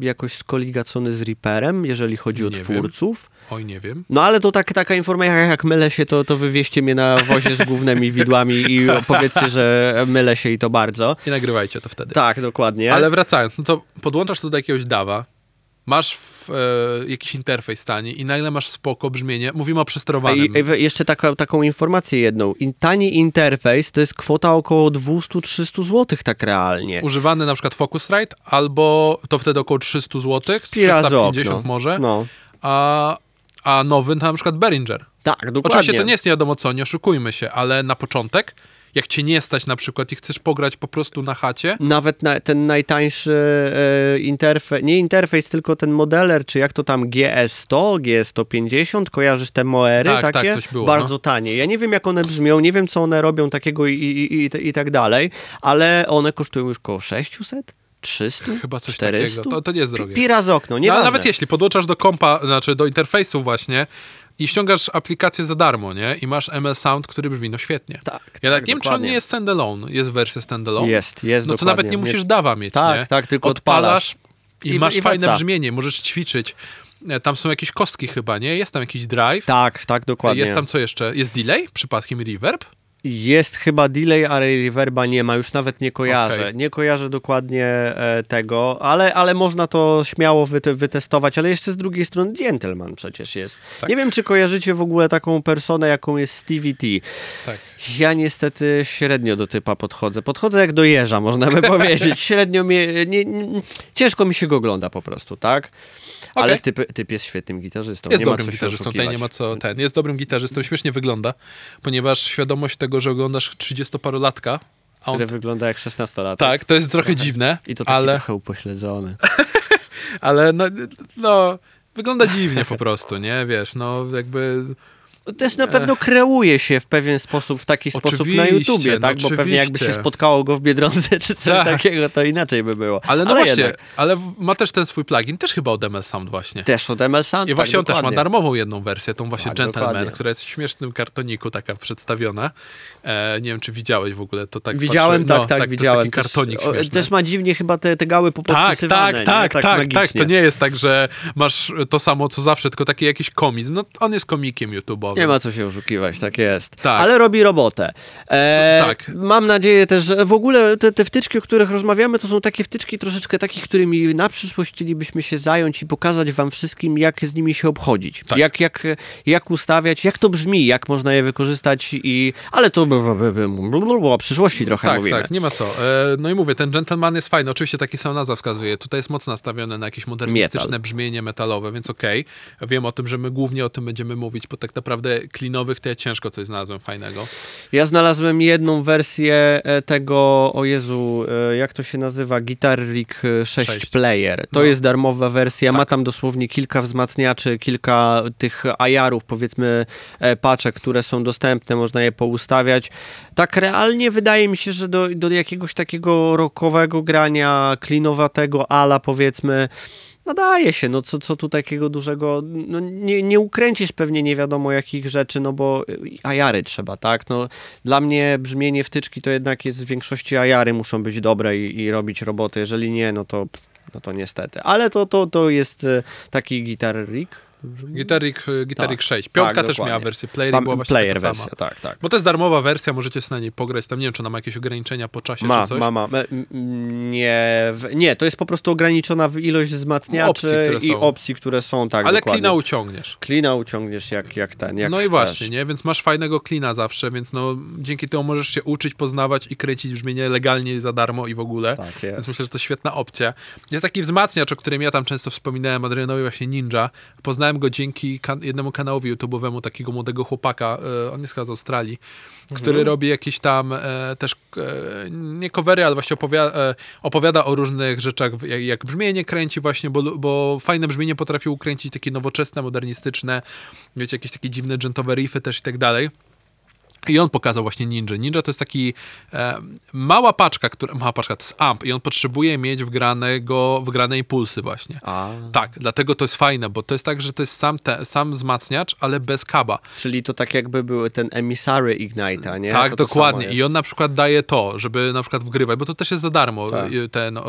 jakoś skoligacony z Reaperem, jeżeli chodzi o Nie wiem. Oj, nie wiem. No ale to tak, taka informacja, jak mylę się, to, to wywieźcie mnie na wozie z głównymi widłami i powiedzcie, że mylę się i to bardzo. Nie nagrywajcie to wtedy. Tak, dokładnie. Ale wracając, no to podłączasz to do jakiegoś DAWa, masz w, e, jakiś interfejs tani i nagle masz spoko brzmienie. Mówimy o przesterowanym. I, i jeszcze taka, taką informację jedną. In, tani interfejs to jest kwota około 200-300 zł tak realnie. Używany na przykład Focusrite, albo to wtedy około 300 zł, Spira z 350 okno. może, No, a, a nowy to na przykład Behringer. tak, dokładnie. Oczywiście to nie jest nie wiadomo co, nie oszukujmy się, ale na początek, jak cię nie stać na przykład i chcesz pograć po prostu na chacie, Nawet na, ten najtańszy e, interfejs, nie interfejs, tylko ten modeler, czy jak to tam GS100, GS150, kojarzysz te Moery Tak, tak, takie? coś było, Bardzo no. tanie. Ja nie wiem, jak one brzmią, nie wiem, co one robią takiego i, i, i, i tak dalej, ale one kosztują już koło 600? 300? chyba coś 400? takiego. To, to nie jest drogie. Pira z okno, nie no, nawet jeśli podłączasz do kompa, znaczy do interfejsu właśnie i ściągasz aplikację za darmo, nie? I masz ML Sound, który brzmi no świetnie. Tak, ja tak, nie wiem, czy on nie jest standalone. Jest wersja standalone. Jest, jest No to dokładnie. nawet nie musisz dawa mieć, Tak, nie? tak, tylko Odpalasz odpalasz. i, I- masz i fajne brzmienie, możesz ćwiczyć. E, Tam są jakieś kostki chyba, nie? Jest tam jakiś drive. Tak, tak, dokładnie. Jest tam co jeszcze? Jest delay? Przypadkiem reverb? Jest chyba delay, ale reverba nie ma, już nawet nie kojarzę. Okej. Nie kojarzę dokładnie e, tego, ale, ale można to śmiało wyte, wytestować, ale jeszcze z drugiej strony Gentleman przecież jest. Tak. Nie wiem, czy kojarzycie w ogóle taką personę, jaką jest Stevie T. Tak. Ja niestety średnio do typa podchodzę. Podchodzę jak do jeża, można by powiedzieć. Średnio mnie, nie, nie, ciężko mi się go ogląda po prostu, tak? Ale Okej. typ, typ jest świetnym gitarzystą. Jest nie dobrym gitarzystą, tutaj nie ma co ten. Jest dobrym gitarzystą, śmiesznie wygląda, ponieważ świadomość tego, że oglądasz 30-parolatka, a on Który wygląda jak 16 lat. Tak, to jest trochę dziwne, I to taki ale, trochę upośledzony. ale no, no, wygląda dziwnie po prostu, nie? Wiesz, no jakby... Też na pewno kreuje się w pewien sposób, w taki sposób na Oczywiście, YouTubie, tak? Bo pewnie jakby się oczywiście. spotkało go w Biedronce czy coś Tak. takiego, to inaczej by było. Ale no właśnie, jednak. ale ma też ten swój plugin, też chyba od ML Sound właśnie. Też od ML Sound, I właśnie tak, on też ma dokładnie. darmową jedną wersję, tą właśnie Tak, Gentleman, dokładnie. która jest w śmiesznym kartoniku taka przedstawiona. E, nie wiem, czy widziałeś w ogóle, to tak Widziałem, patrzę, tak, no, tak, to jest widziałem. taki kartonik też, też ma dziwnie chyba te, te gały Tak, popodpisywane, tak, nie? tak, tak, tak, magicznie. To nie jest tak, że masz to samo co zawsze, tylko taki jakiś komizm. No, on jest komikiem YouTube'owym. Nie ma co się oszukiwać, tak jest. Tak. Ale robi robotę. E, Co- tak. Mam nadzieję też, że w ogóle te, te wtyczki, o których rozmawiamy, to są takie wtyczki troszeczkę takich, którymi na przyszłość chcielibyśmy się zająć i pokazać wam wszystkim, jak z nimi się obchodzić. Tak. Jak, jak, jak ustawiać, jak to brzmi, jak można je wykorzystać i... Ale to o przyszłości trochę Tak, mówimy. tak, nie ma co. E, no i mówię, ten gentleman jest fajny. Oczywiście taki sam nazwa wskazuje. Tutaj jest mocno nastawione na jakieś modernistyczne Metal. brzmienie metalowe, więc okej. Wiem o tym, że my głównie o tym będziemy mówić, bo tak naprawdę klinowych to ja ciężko coś znalazłem fajnego. Ja znalazłem jedną wersję e, tego, o Jezu, e, jak to się nazywa? Guitar Rig e, 6, Sześć. Player. To No. jest darmowa wersja, ma Tak. tam dosłownie kilka wzmacniaczy, kilka tych ajarów, powiedzmy paczek, które są dostępne, można je poustawiać. Tak realnie wydaje mi się, że do, do jakiegoś takiego rockowego grania, klinowatego ala powiedzmy, nadaje się, no co, co tu takiego dużego, no nie, nie ukręcisz pewnie nie wiadomo jakich rzeczy, no bo y, ajary trzeba, tak, no dla mnie brzmienie wtyczki to jednak jest w większości ajary muszą być dobre i, i robić robotę, jeżeli nie, no to no to niestety, ale to, to, to jest y, taki gitar Rig, e, Guitar Tak. Rig 6. Piątka Tak, też miała wersję Player i Tam była właśnie player taka wersja, sama. tak, tak. Bo to jest darmowa wersja, możecie sobie na niej pograć. Tam nie wiem, czy ona ma jakieś ograniczenia po czasie Ma, czy coś. ma, ma. M- Nie, nie, to jest po prostu ograniczona w ilość wzmacniaczy Opcji, i opcji, które są, tak, Ale dokładnie. klina uciągniesz. Klina uciągniesz jak, jak ten, jak no i chcesz. właśnie, nie? Więc masz fajnego klina zawsze, więc no dzięki temu możesz się uczyć, poznawać i kręcić brzmienie legalnie i za darmo i w ogóle. Tak Więc jest. myślę, że to świetna opcja. Jest taki wzmacniacz, o którym ja tam często wspominałem, Adrianowi właśnie Ninja. Poznałem go dzięki kan- jednemu kanałowi YouTube'owemu takiego młodego chłopaka, e, on jest chyba z Australii, który Mhm. robi jakieś tam e, też, e, nie covery, ale właśnie opowiada, e, opowiada o różnych rzeczach, jak, jak brzmienie kręci właśnie, bo, bo fajne brzmienie potrafił ukręcić, takie nowoczesne, modernistyczne, wiecie, jakieś takie dziwne dżentowe riffy też i tak dalej. I on pokazał właśnie Ninja. Ninja to jest taki e, mała paczka, która, mała paczka, to jest amp i on potrzebuje mieć wgranego, wgrane impulsy właśnie. A, Tak, dlatego to jest fajne, bo to jest tak, że to jest sam, te, sam wzmacniacz, ale bez kaba. czyli to tak jakby był ten emissary Ignite'a, nie? tak, To to dokładnie. samo I on na przykład daje to, żeby na przykład wgrywać, bo to też jest za darmo. Tak. Y, Ten, o,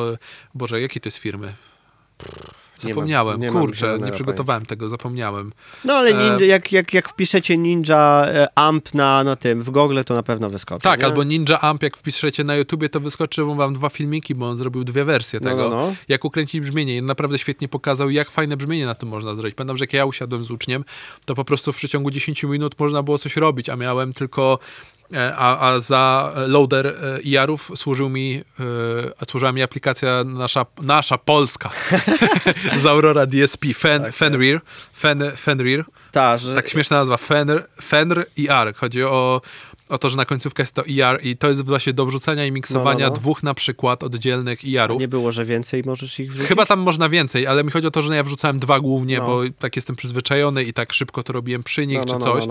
Boże, jakiej to jest firmy? Mam- Zapomniałem, nie mam kurczę, zielonego nie przygotowałem tego, zapomniałem. No ale E, ninja, jak, jak, jak wpiszecie Ninja e, Amp na, na tym w Google, to na pewno wyskoczy. Tak, nie? albo Ninja Amp, jak wpiszecie na YouTubie, to wyskoczą wam dwa filmiki, bo on zrobił dwie wersje No, tego. no, no. Jak ukręcić brzmienie. I naprawdę świetnie pokazał, jak fajne brzmienie na tym można zrobić. Pamiętam, że jak ja usiadłem z uczniem, to po prostu w przeciągu 10 minut można było coś robić, a miałem tylko... e, A, a za loader e, IR-ów służył mi, e, służyła mi aplikacja nasza, nasza polska z Aurora DSP, Fen, Tak, Fenrir, Fen, Fenrir. Ta, że... Tak śmieszna nazwa, Fenr, Fenr IR. Chodzi o, o to, że na końcówkę jest to IR i to jest właśnie do wrzucenia i miksowania No, no, no. dwóch na przykład oddzielnych IR-ów. nie było, że więcej możesz ich wrzucić? Chyba tam można więcej, ale mi chodzi o to, że ja wrzucałem dwa głównie, No. bo tak jestem przyzwyczajony i tak szybko to robiłem przy nich no, czy no, coś.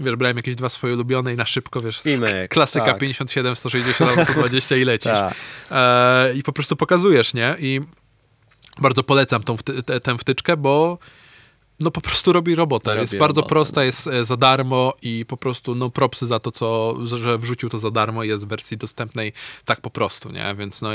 No, no. Wiesz, brałem jakieś dwa swoje ulubione i na szybko, wiesz, klasyka tak. 57, 160 albo 120 i lecisz. Tak. E, I po prostu pokazujesz, nie? I bardzo polecam tą wty- tę- wtyczkę, bo no po prostu robi robotę. Robi jest bardzo robotę, prosta, jest e, za darmo i po prostu no propsy za to, co, że wrzucił to za darmo jest w wersji dostępnej tak po prostu, nie? Więc no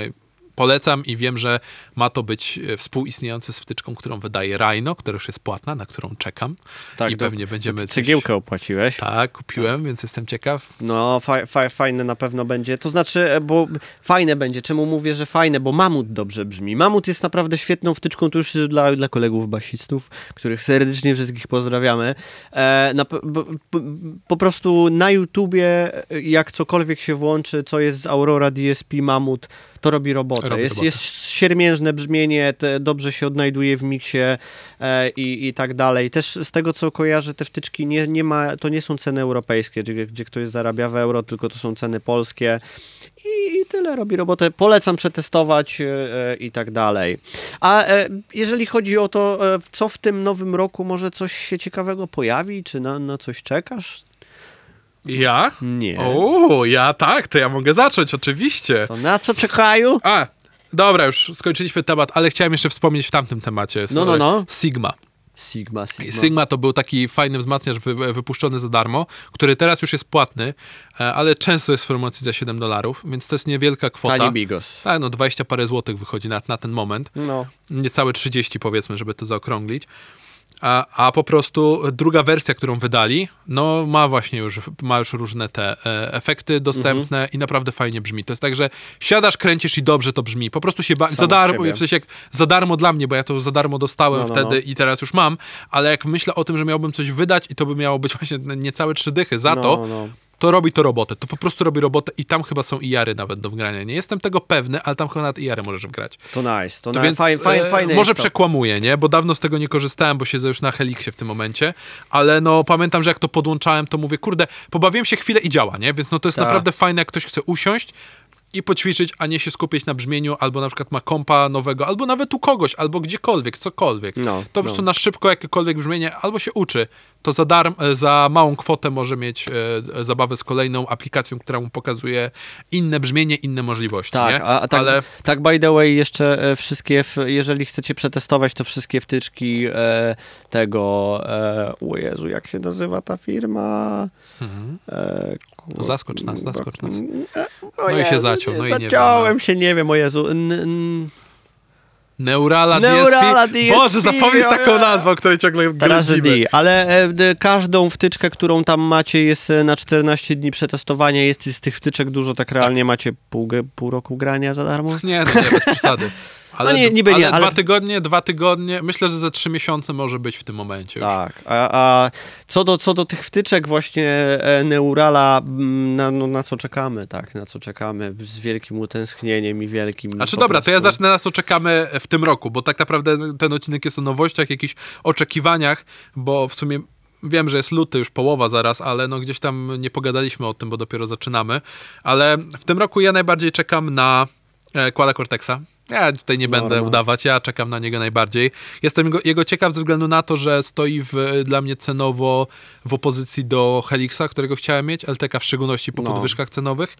polecam i wiem, że ma to być e, współistniejący z wtyczką, którą wydaje Rhino, która już jest płatna, na którą czekam Tak, i pewnie będziemy coś... Cegiełkę opłaciłeś. Tak, kupiłem, więc jestem ciekaw. No, fa, fa, fajne na pewno będzie. To znaczy, e, bo fajne będzie. Czemu mówię, że fajne? Bo Mamut dobrze brzmi. Mamut jest naprawdę świetną wtyczką, to już dla, dla kolegów basistów, których serdecznie wszystkich pozdrawiamy. E, na, b- po prostu na YouTubie, e, jak cokolwiek się włączy, co jest z Aurora DSP Mamut, to robi robotę. Robi jest, robotę. jest siermiężne brzmienie, dobrze się odnajduje w miksie e, i, i tak dalej. Też z tego, co kojarzę, te wtyczki nie, nie ma, to nie są ceny europejskie, gdzie, gdzie ktoś zarabia w euro, tylko to są ceny polskie. I, I tyle robi robotę. Polecam przetestować e, e, i tak dalej. A e, jeżeli chodzi o to, e, co w tym nowym roku może coś się ciekawego pojawi, czy na, na coś czekasz? Ja? Nie. O, ja tak, to ja mogę zacząć, oczywiście. To na co czekają? A, dobra, już skończyliśmy temat, ale chciałem jeszcze wspomnieć w tamtym temacie. No, no, no. Sigma. Sigma, Sigma. Sigma to był taki fajny wzmacniacz wy, wypuszczony za darmo, który teraz już jest płatny, e, ale często jest w promocji za 7 dolarów, więc to jest niewielka kwota. Tani Bigos. Tak, no 20 parę złotych wychodzi na, na ten moment. No. Niecałe 30 powiedzmy, żeby to zaokrąglić. A, a po prostu druga wersja, którą wydali, no ma właśnie już, ma już różne te e, efekty dostępne Mhm. i naprawdę fajnie brzmi. To jest tak, że siadasz, kręcisz i dobrze to brzmi. Po prostu się ba- Samo za darmo, w sensie jak za darmo dla mnie, bo ja to za darmo dostałem No, no, wtedy no. i teraz już mam, ale jak myślę o tym, że miałbym coś wydać i to by miało być właśnie niecałe trzy dychy za No, to, no. To robi to robotę. To po prostu robi robotę i tam chyba są IR-y nawet do wgrania. Nie jestem tego pewny, ale tam chyba nawet IR-y możesz wgrać. To nice, to, To nice. więc fajne, fajne, e, fajne może przekłamuję, nie? Bo dawno z tego nie korzystałem, bo siedzę już na Helixie w tym momencie, ale no pamiętam, że jak to podłączałem, to mówię, kurde, pobawiłem się chwilę i działa, nie? Więc no to jest Tak. naprawdę fajne, jak ktoś chce usiąść i poćwiczyć, a nie się skupić na brzmieniu, albo na przykład ma kompa nowego, albo nawet u kogoś, albo gdziekolwiek, cokolwiek. No, to po no. prostu na szybko jakiekolwiek brzmienie, albo się uczy, to za, darm, e, za małą kwotę może mieć e, zabawę z kolejną aplikacją, która mu pokazuje inne brzmienie, inne możliwości, Tak, a, a tak, Ale tak by the way jeszcze e, wszystkie, w, jeżeli chcecie przetestować, to wszystkie wtyczki e, tego, e, o Jezu, jak się nazywa ta firma? E, To zaskocz nas, zaskocz nas. o No i się zaciął, no i nie wiem, Zaciąłem no. się, nie wiem, o Jezu. N, n, Neurala, Neurala DSP. DSP, Boże, zapomnieć o taką nazwę, o której ciągle Tragedy, ale e, każdą wtyczkę, którą tam macie jest e, na 14 dni przetestowania, jest z tych wtyczek dużo, tak realnie macie pół, pół roku grania za darmo? Nie, no nie, bez przesady. Ale, No nie, niby ale nie, ale- dwa tygodnie, dwa tygodnie, myślę, że za trzy miesiące może być w tym momencie. Tak, a, a co, do, co do tych wtyczek właśnie e, Neurala, mm, na, no, na co czekamy, tak, na co czekamy z wielkim utęsknieniem i wielkim... Znaczy dobra, to ja prostu- zacznę na co czekamy w tym roku, bo tak naprawdę ten odcinek jest o nowościach, jakichś oczekiwaniach, bo w sumie wiem, że jest luty, już połowa zaraz, ale no gdzieś tam nie pogadaliśmy o tym, bo dopiero zaczynamy. Ale w tym roku ja najbardziej czekam na e, Quada Cortexa. Ja tutaj nie będę udawać, ja czekam na niego najbardziej. Jestem jego, jego ciekaw ze względu na to, że stoi w, dla mnie cenowo w opozycji do Helixa, którego chciałem mieć, LTK w szczególności po No. podwyżkach cenowych.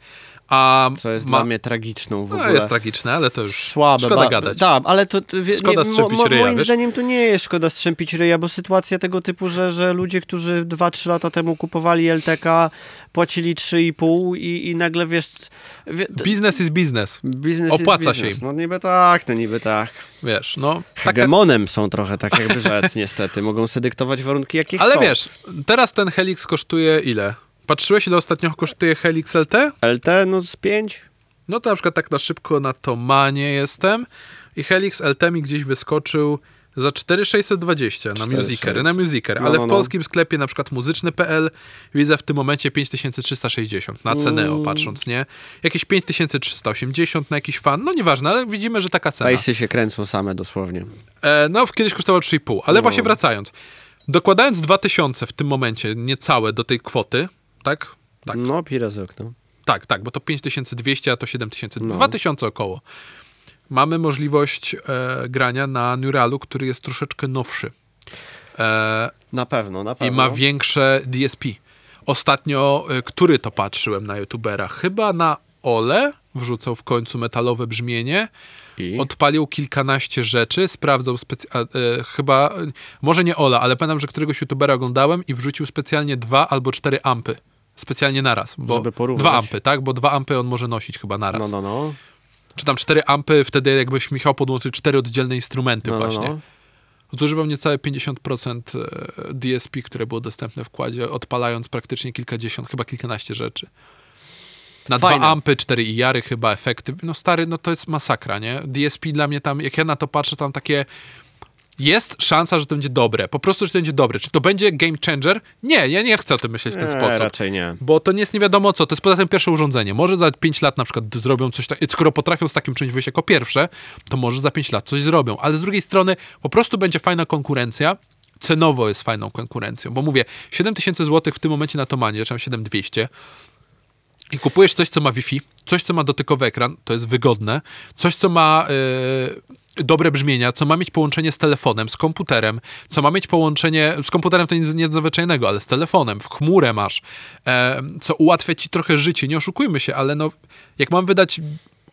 A Co jest ma, dla mnie tragiczną w no, ogóle. jest tragiczne, ale to już Słabe. szkoda ba- gadać. Tak, ale to, to wie, Szkoda nie, strzępić mo, ryja, Moim wiesz? zdaniem to nie jest szkoda strzępić ryja, bo sytuacja tego typu, że, że ludzie, którzy 2-3 lata temu kupowali LTK, płacili 3,5 i, i nagle wiesz... wie, Biznes is biznes. biznes opłaca jest się im. No niby tak, no niby tak. Wiesz, no. Taka, Hegemonem są trochę, tak jakby rzec, niestety. Mogą sobie dyktować warunki, jakie ale chcą. wiesz, teraz ten Helix kosztuje ile? Patrzyłeś, ile ostatnio kosztuje Helix LT? LT, no z 5? No to na przykład tak na szybko na Tomanie jestem i Helix LT mi gdzieś wyskoczył za 4620 na 4600. Musicer, na Musicer, No, ale no, w no. polskim sklepie na przykład muzyczny.pl widzę w tym momencie 5360 na Ceneo Mm. patrząc, nie? Jakieś 5380 na jakiś fan, no nieważne, ale widzimy, że taka cena. Pejsy się kręcą same dosłownie. E, no, kiedyś kosztowało 3,5, ale No. właśnie wracając. Dokładając 2000 w tym momencie, niecałe do tej kwoty, tak? Tak, No, pira z okna. tak, tak, bo to 5200, a to 7000, No. 2000 około. Mamy możliwość e, grania na Neuralu, który jest troszeczkę nowszy. E, Na pewno, na I pewno. ma większe DSP. Ostatnio, y, który to patrzyłem na YouTubera? Chyba na Ole wrzucał w końcu metalowe brzmienie. I? Odpalił kilkanaście rzeczy, sprawdzał specy- e, chyba, może nie Ola, ale pamiętam, że któregoś YouTubera oglądałem i wrzucił specjalnie dwa albo cztery ampy. Specjalnie naraz. Bo Żeby porównać. Dwa ampy, tak? Bo dwa ampy on może nosić chyba naraz. No, no, no. Czy tam cztery ampy, wtedy jakbyś Michał podłączył cztery oddzielne instrumenty no, no, właśnie. no. Zużywał niecałe 50% e, DSP, które było dostępne w kładzie, odpalając praktycznie kilkadziesiąt, chyba kilkanaście rzeczy. Na Fajne. dwa ampy, cztery IR-y chyba, efekty. No stary, no to jest masakra, nie? DSP dla mnie tam, jak ja na to patrzę, tam takie... Jest szansa, że to będzie dobre. Po prostu, że to będzie dobre. Czy to będzie game changer? Nie, ja nie chcę o tym myśleć w ten Nie, sposób. raczej nie. Bo to nie jest nie wiadomo co, to jest poza tym pierwsze urządzenie. Może za 5 lat na przykład zrobią coś takiego, skoro potrafią z takim czymś wyjść jako pierwsze, to może za 5 lat coś zrobią. Ale z drugiej strony po prostu będzie fajna konkurencja, cenowo jest fajną konkurencją, bo mówię, 7000 zł w tym momencie na Tomanie, zaczynam 7200 i kupujesz coś, co ma Wi-Fi, coś, co ma dotykowy ekran, to jest wygodne, coś, co ma yy, dobre brzmienia, co ma mieć połączenie z telefonem, z komputerem, co ma mieć połączenie, z komputerem to nic nadzwyczajnego, ale z telefonem, w chmurę masz, e, co ułatwia ci trochę życie, nie oszukujmy się, ale no, jak mam wydać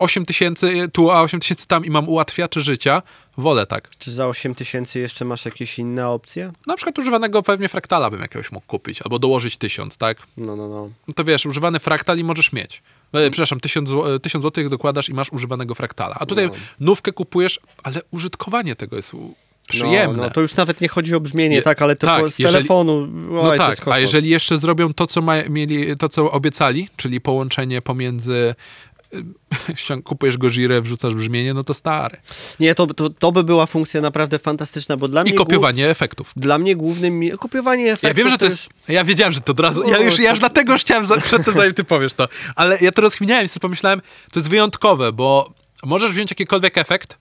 8 tysięcy tu, a 8 tysięcy tam i mam ułatwiacze życia, wolę tak. Czy za 8 tysięcy jeszcze masz jakieś inne opcje? Na przykład używanego pewnie fraktala bym jakiegoś mógł kupić, albo dołożyć 1000, tak? No, no, no. No to wiesz, używany fraktal i możesz mieć. E, przepraszam, 1000 zł, 1000 zł dokładasz i masz używanego fraktala. A tutaj No. nówkę kupujesz, ale użytkowanie tego jest przyjemne. No, no, to już nawet nie chodzi o brzmienie, Je- tak, ale tylko tak, z jeżeli- telefonu. No oj, to jest tak, a jeżeli jeszcze zrobią to, co ma, mieli, to, co obiecali, czyli połączenie pomiędzy kupujesz Gojirę, wrzucasz brzmienie, no to stary. Nie, to, to, to by była funkcja naprawdę fantastyczna, bo dla I mnie... kopiowanie efektów. Dla mnie głównym... Kopiowanie efektów Ja wiem, że to jest. Ja wiedziałem, że to od razu. Ja już, ja już dlatego już chciałem za, przed tym, zanim ty powiesz to. Ale ja to rozkminiałem i sobie pomyślałem, to jest wyjątkowe, bo możesz wziąć jakikolwiek efekt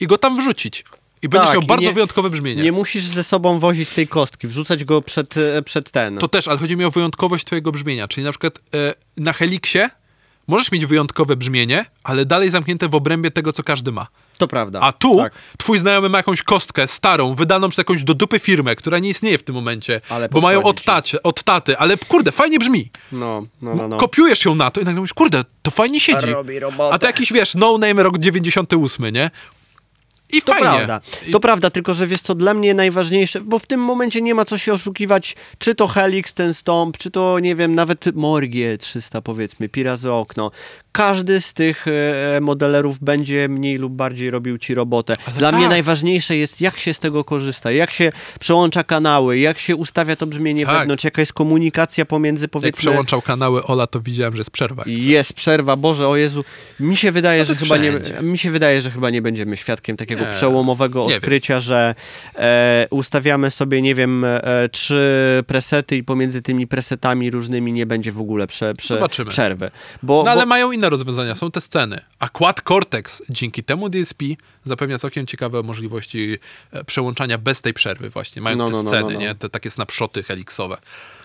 i go tam wrzucić. I będziesz Tak, miał i bardzo nie- wyjątkowe brzmienie. Nie musisz ze sobą wozić tej kostki, wrzucać go przed, e, przed ten. To też, ale chodzi mi o wyjątkowość twojego brzmienia. Czyli na przykład e, na Helixie możesz mieć wyjątkowe brzmienie, ale dalej zamknięte w obrębie tego, co każdy ma. To prawda. A tu Tak. twój znajomy ma jakąś kostkę starą, wydaną przez jakąś do dupy firmę, która nie istnieje w tym momencie, Ale bo mają od, tacie, od taty, ale kurde, fajnie brzmi. No, no, no. no. Kopiujesz ją na to i nagle mówisz, kurde, to fajnie siedzi. Robi robotę. A to jakiś, wiesz, no name rok 98, nie? I To fajnie. prawda, I- to prawda, tylko że wiesz co, dla mnie najważniejsze, bo w tym momencie nie ma co się oszukiwać, czy to Helix, ten stąp, czy to, nie wiem, nawet Morgie 300 powiedzmy, Pirazy Okno. Każdy z tych e, modelerów będzie mniej lub bardziej robił ci robotę. Dla tak. mnie najważniejsze jest, jak się z tego korzysta, jak się przełącza kanały, jak się ustawia to brzmienie Tak. wewnątrz, jaka jest komunikacja pomiędzy, Jak powiedzmy... przełączał kanały Ola, to widziałem, że jest przerwa. Jest przerwa, Boże, o Jezu. Mi się wydaje, No że chyba nie, mi się wydaje, że chyba nie będziemy świadkiem takiego Nie, przełomowego nie odkrycia, że e, ustawiamy sobie, nie wiem, e, trzy presety i pomiędzy tymi presetami różnymi nie będzie w ogóle prze, prze, Zobaczymy. przerwy. Bo, No ale bo, mają inne rozwiązania, są te sceny. A Quad Cortex dzięki temu DSP zapewnia całkiem ciekawe możliwości e, przełączania bez tej przerwy właśnie. Mają No, te no, no, sceny, no, no. nie? Te takie snapshoty helixowe.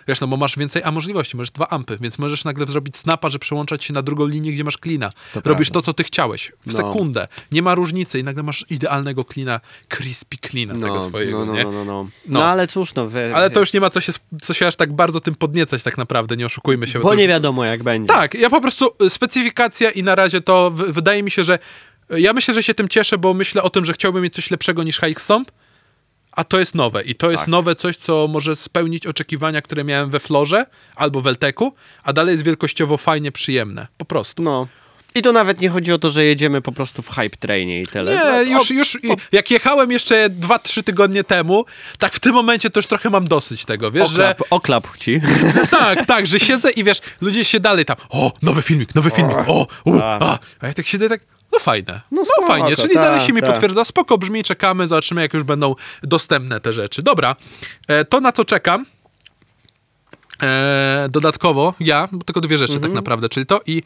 Wiesz, no bo masz więcej a możliwości, możesz dwa ampy, więc możesz nagle zrobić snapa, że przełączać się na drugą linię, gdzie masz klina. To Robisz prawda. to, co ty chciałeś. W No. sekundę. Nie ma różnicy i nagle masz idealnego klina, crispy klina tego no, swojego, no, no, nie? no, no, no. No. no ale cóż, no. Wy, Ale to już nie ma co się, co się aż tak bardzo tym podniecać tak naprawdę, nie oszukujmy się. Bo to nie już- wiadomo, jak będzie. tak, ja po prostu y, specyfikacja i na razie to w, wydaje mi się, że y, ja myślę, że się tym cieszę, bo myślę o tym, że chciałbym mieć coś lepszego niż Hike Stomp, a to jest nowe i to jest Tak. nowe coś, co może spełnić oczekiwania, które miałem we Florze albo w Elteku, a dalej jest wielkościowo fajnie przyjemne. Po prostu. No. I to nawet nie chodzi o to, że jedziemy po prostu w hype trainie i tyle. No, Nie, już, o- już i- jak jechałem jeszcze 2-3 tygodnie temu, tak w tym momencie to już trochę mam dosyć tego, wiesz, że Oklap, oklap ci. tak, tak, że siedzę i wiesz, ludzie się dalej tam, o, nowy filmik, nowy filmik, o, u, a, a ja tak siedzę tak, no fajne, no, spoko, fajnie, czyli tak, dalej się mi tak. potwierdza, spoko brzmi, czekamy, zobaczymy jak już będą dostępne te rzeczy. Dobra, e, to na co czekam, e, dodatkowo ja, bo tylko dwie rzeczy Mhm. tak naprawdę, czyli to i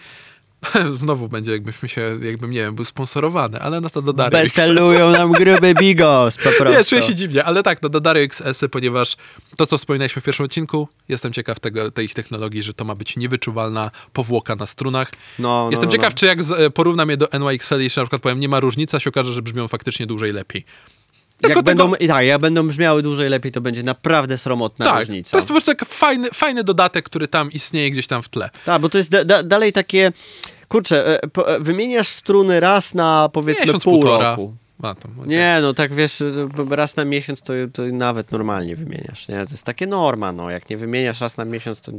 znowu będzie jakbyśmy się, jakbym, nie wiem, był sponsorowany, ale no to do XS. Becelują nam gruby bigos po prostu. Nie, czuję się dziwnie, ale tak, no do Dario XS, ponieważ to, co wspominaliśmy w pierwszym odcinku, jestem ciekaw tego, tej ich technologii, że to ma być niewyczuwalna powłoka na strunach. No, no, jestem no, ciekaw, no. czy jak e, porównam je do NYXL i jeszcze na przykład powiem, nie ma różnicy, a się okaże, że brzmią faktycznie dłużej lepiej. Tylko Jak będą, tego- i tak, jak będą brzmiały dłużej lepiej, to będzie naprawdę sromotna tak, różnica. to jest po prostu taki fajny, fajny dodatek, który tam istnieje gdzieś tam w tle. Tak, bo to jest da, da, dalej takie, kurczę, e, e, wymieniasz struny raz na powiedzmy Miesiąc, pół półtora. roku. A, okej. Nie, no tak wiesz, e, raz na miesiąc to, to nawet normalnie wymieniasz, nie? To jest takie norma, no. Jak nie wymieniasz raz na miesiąc, to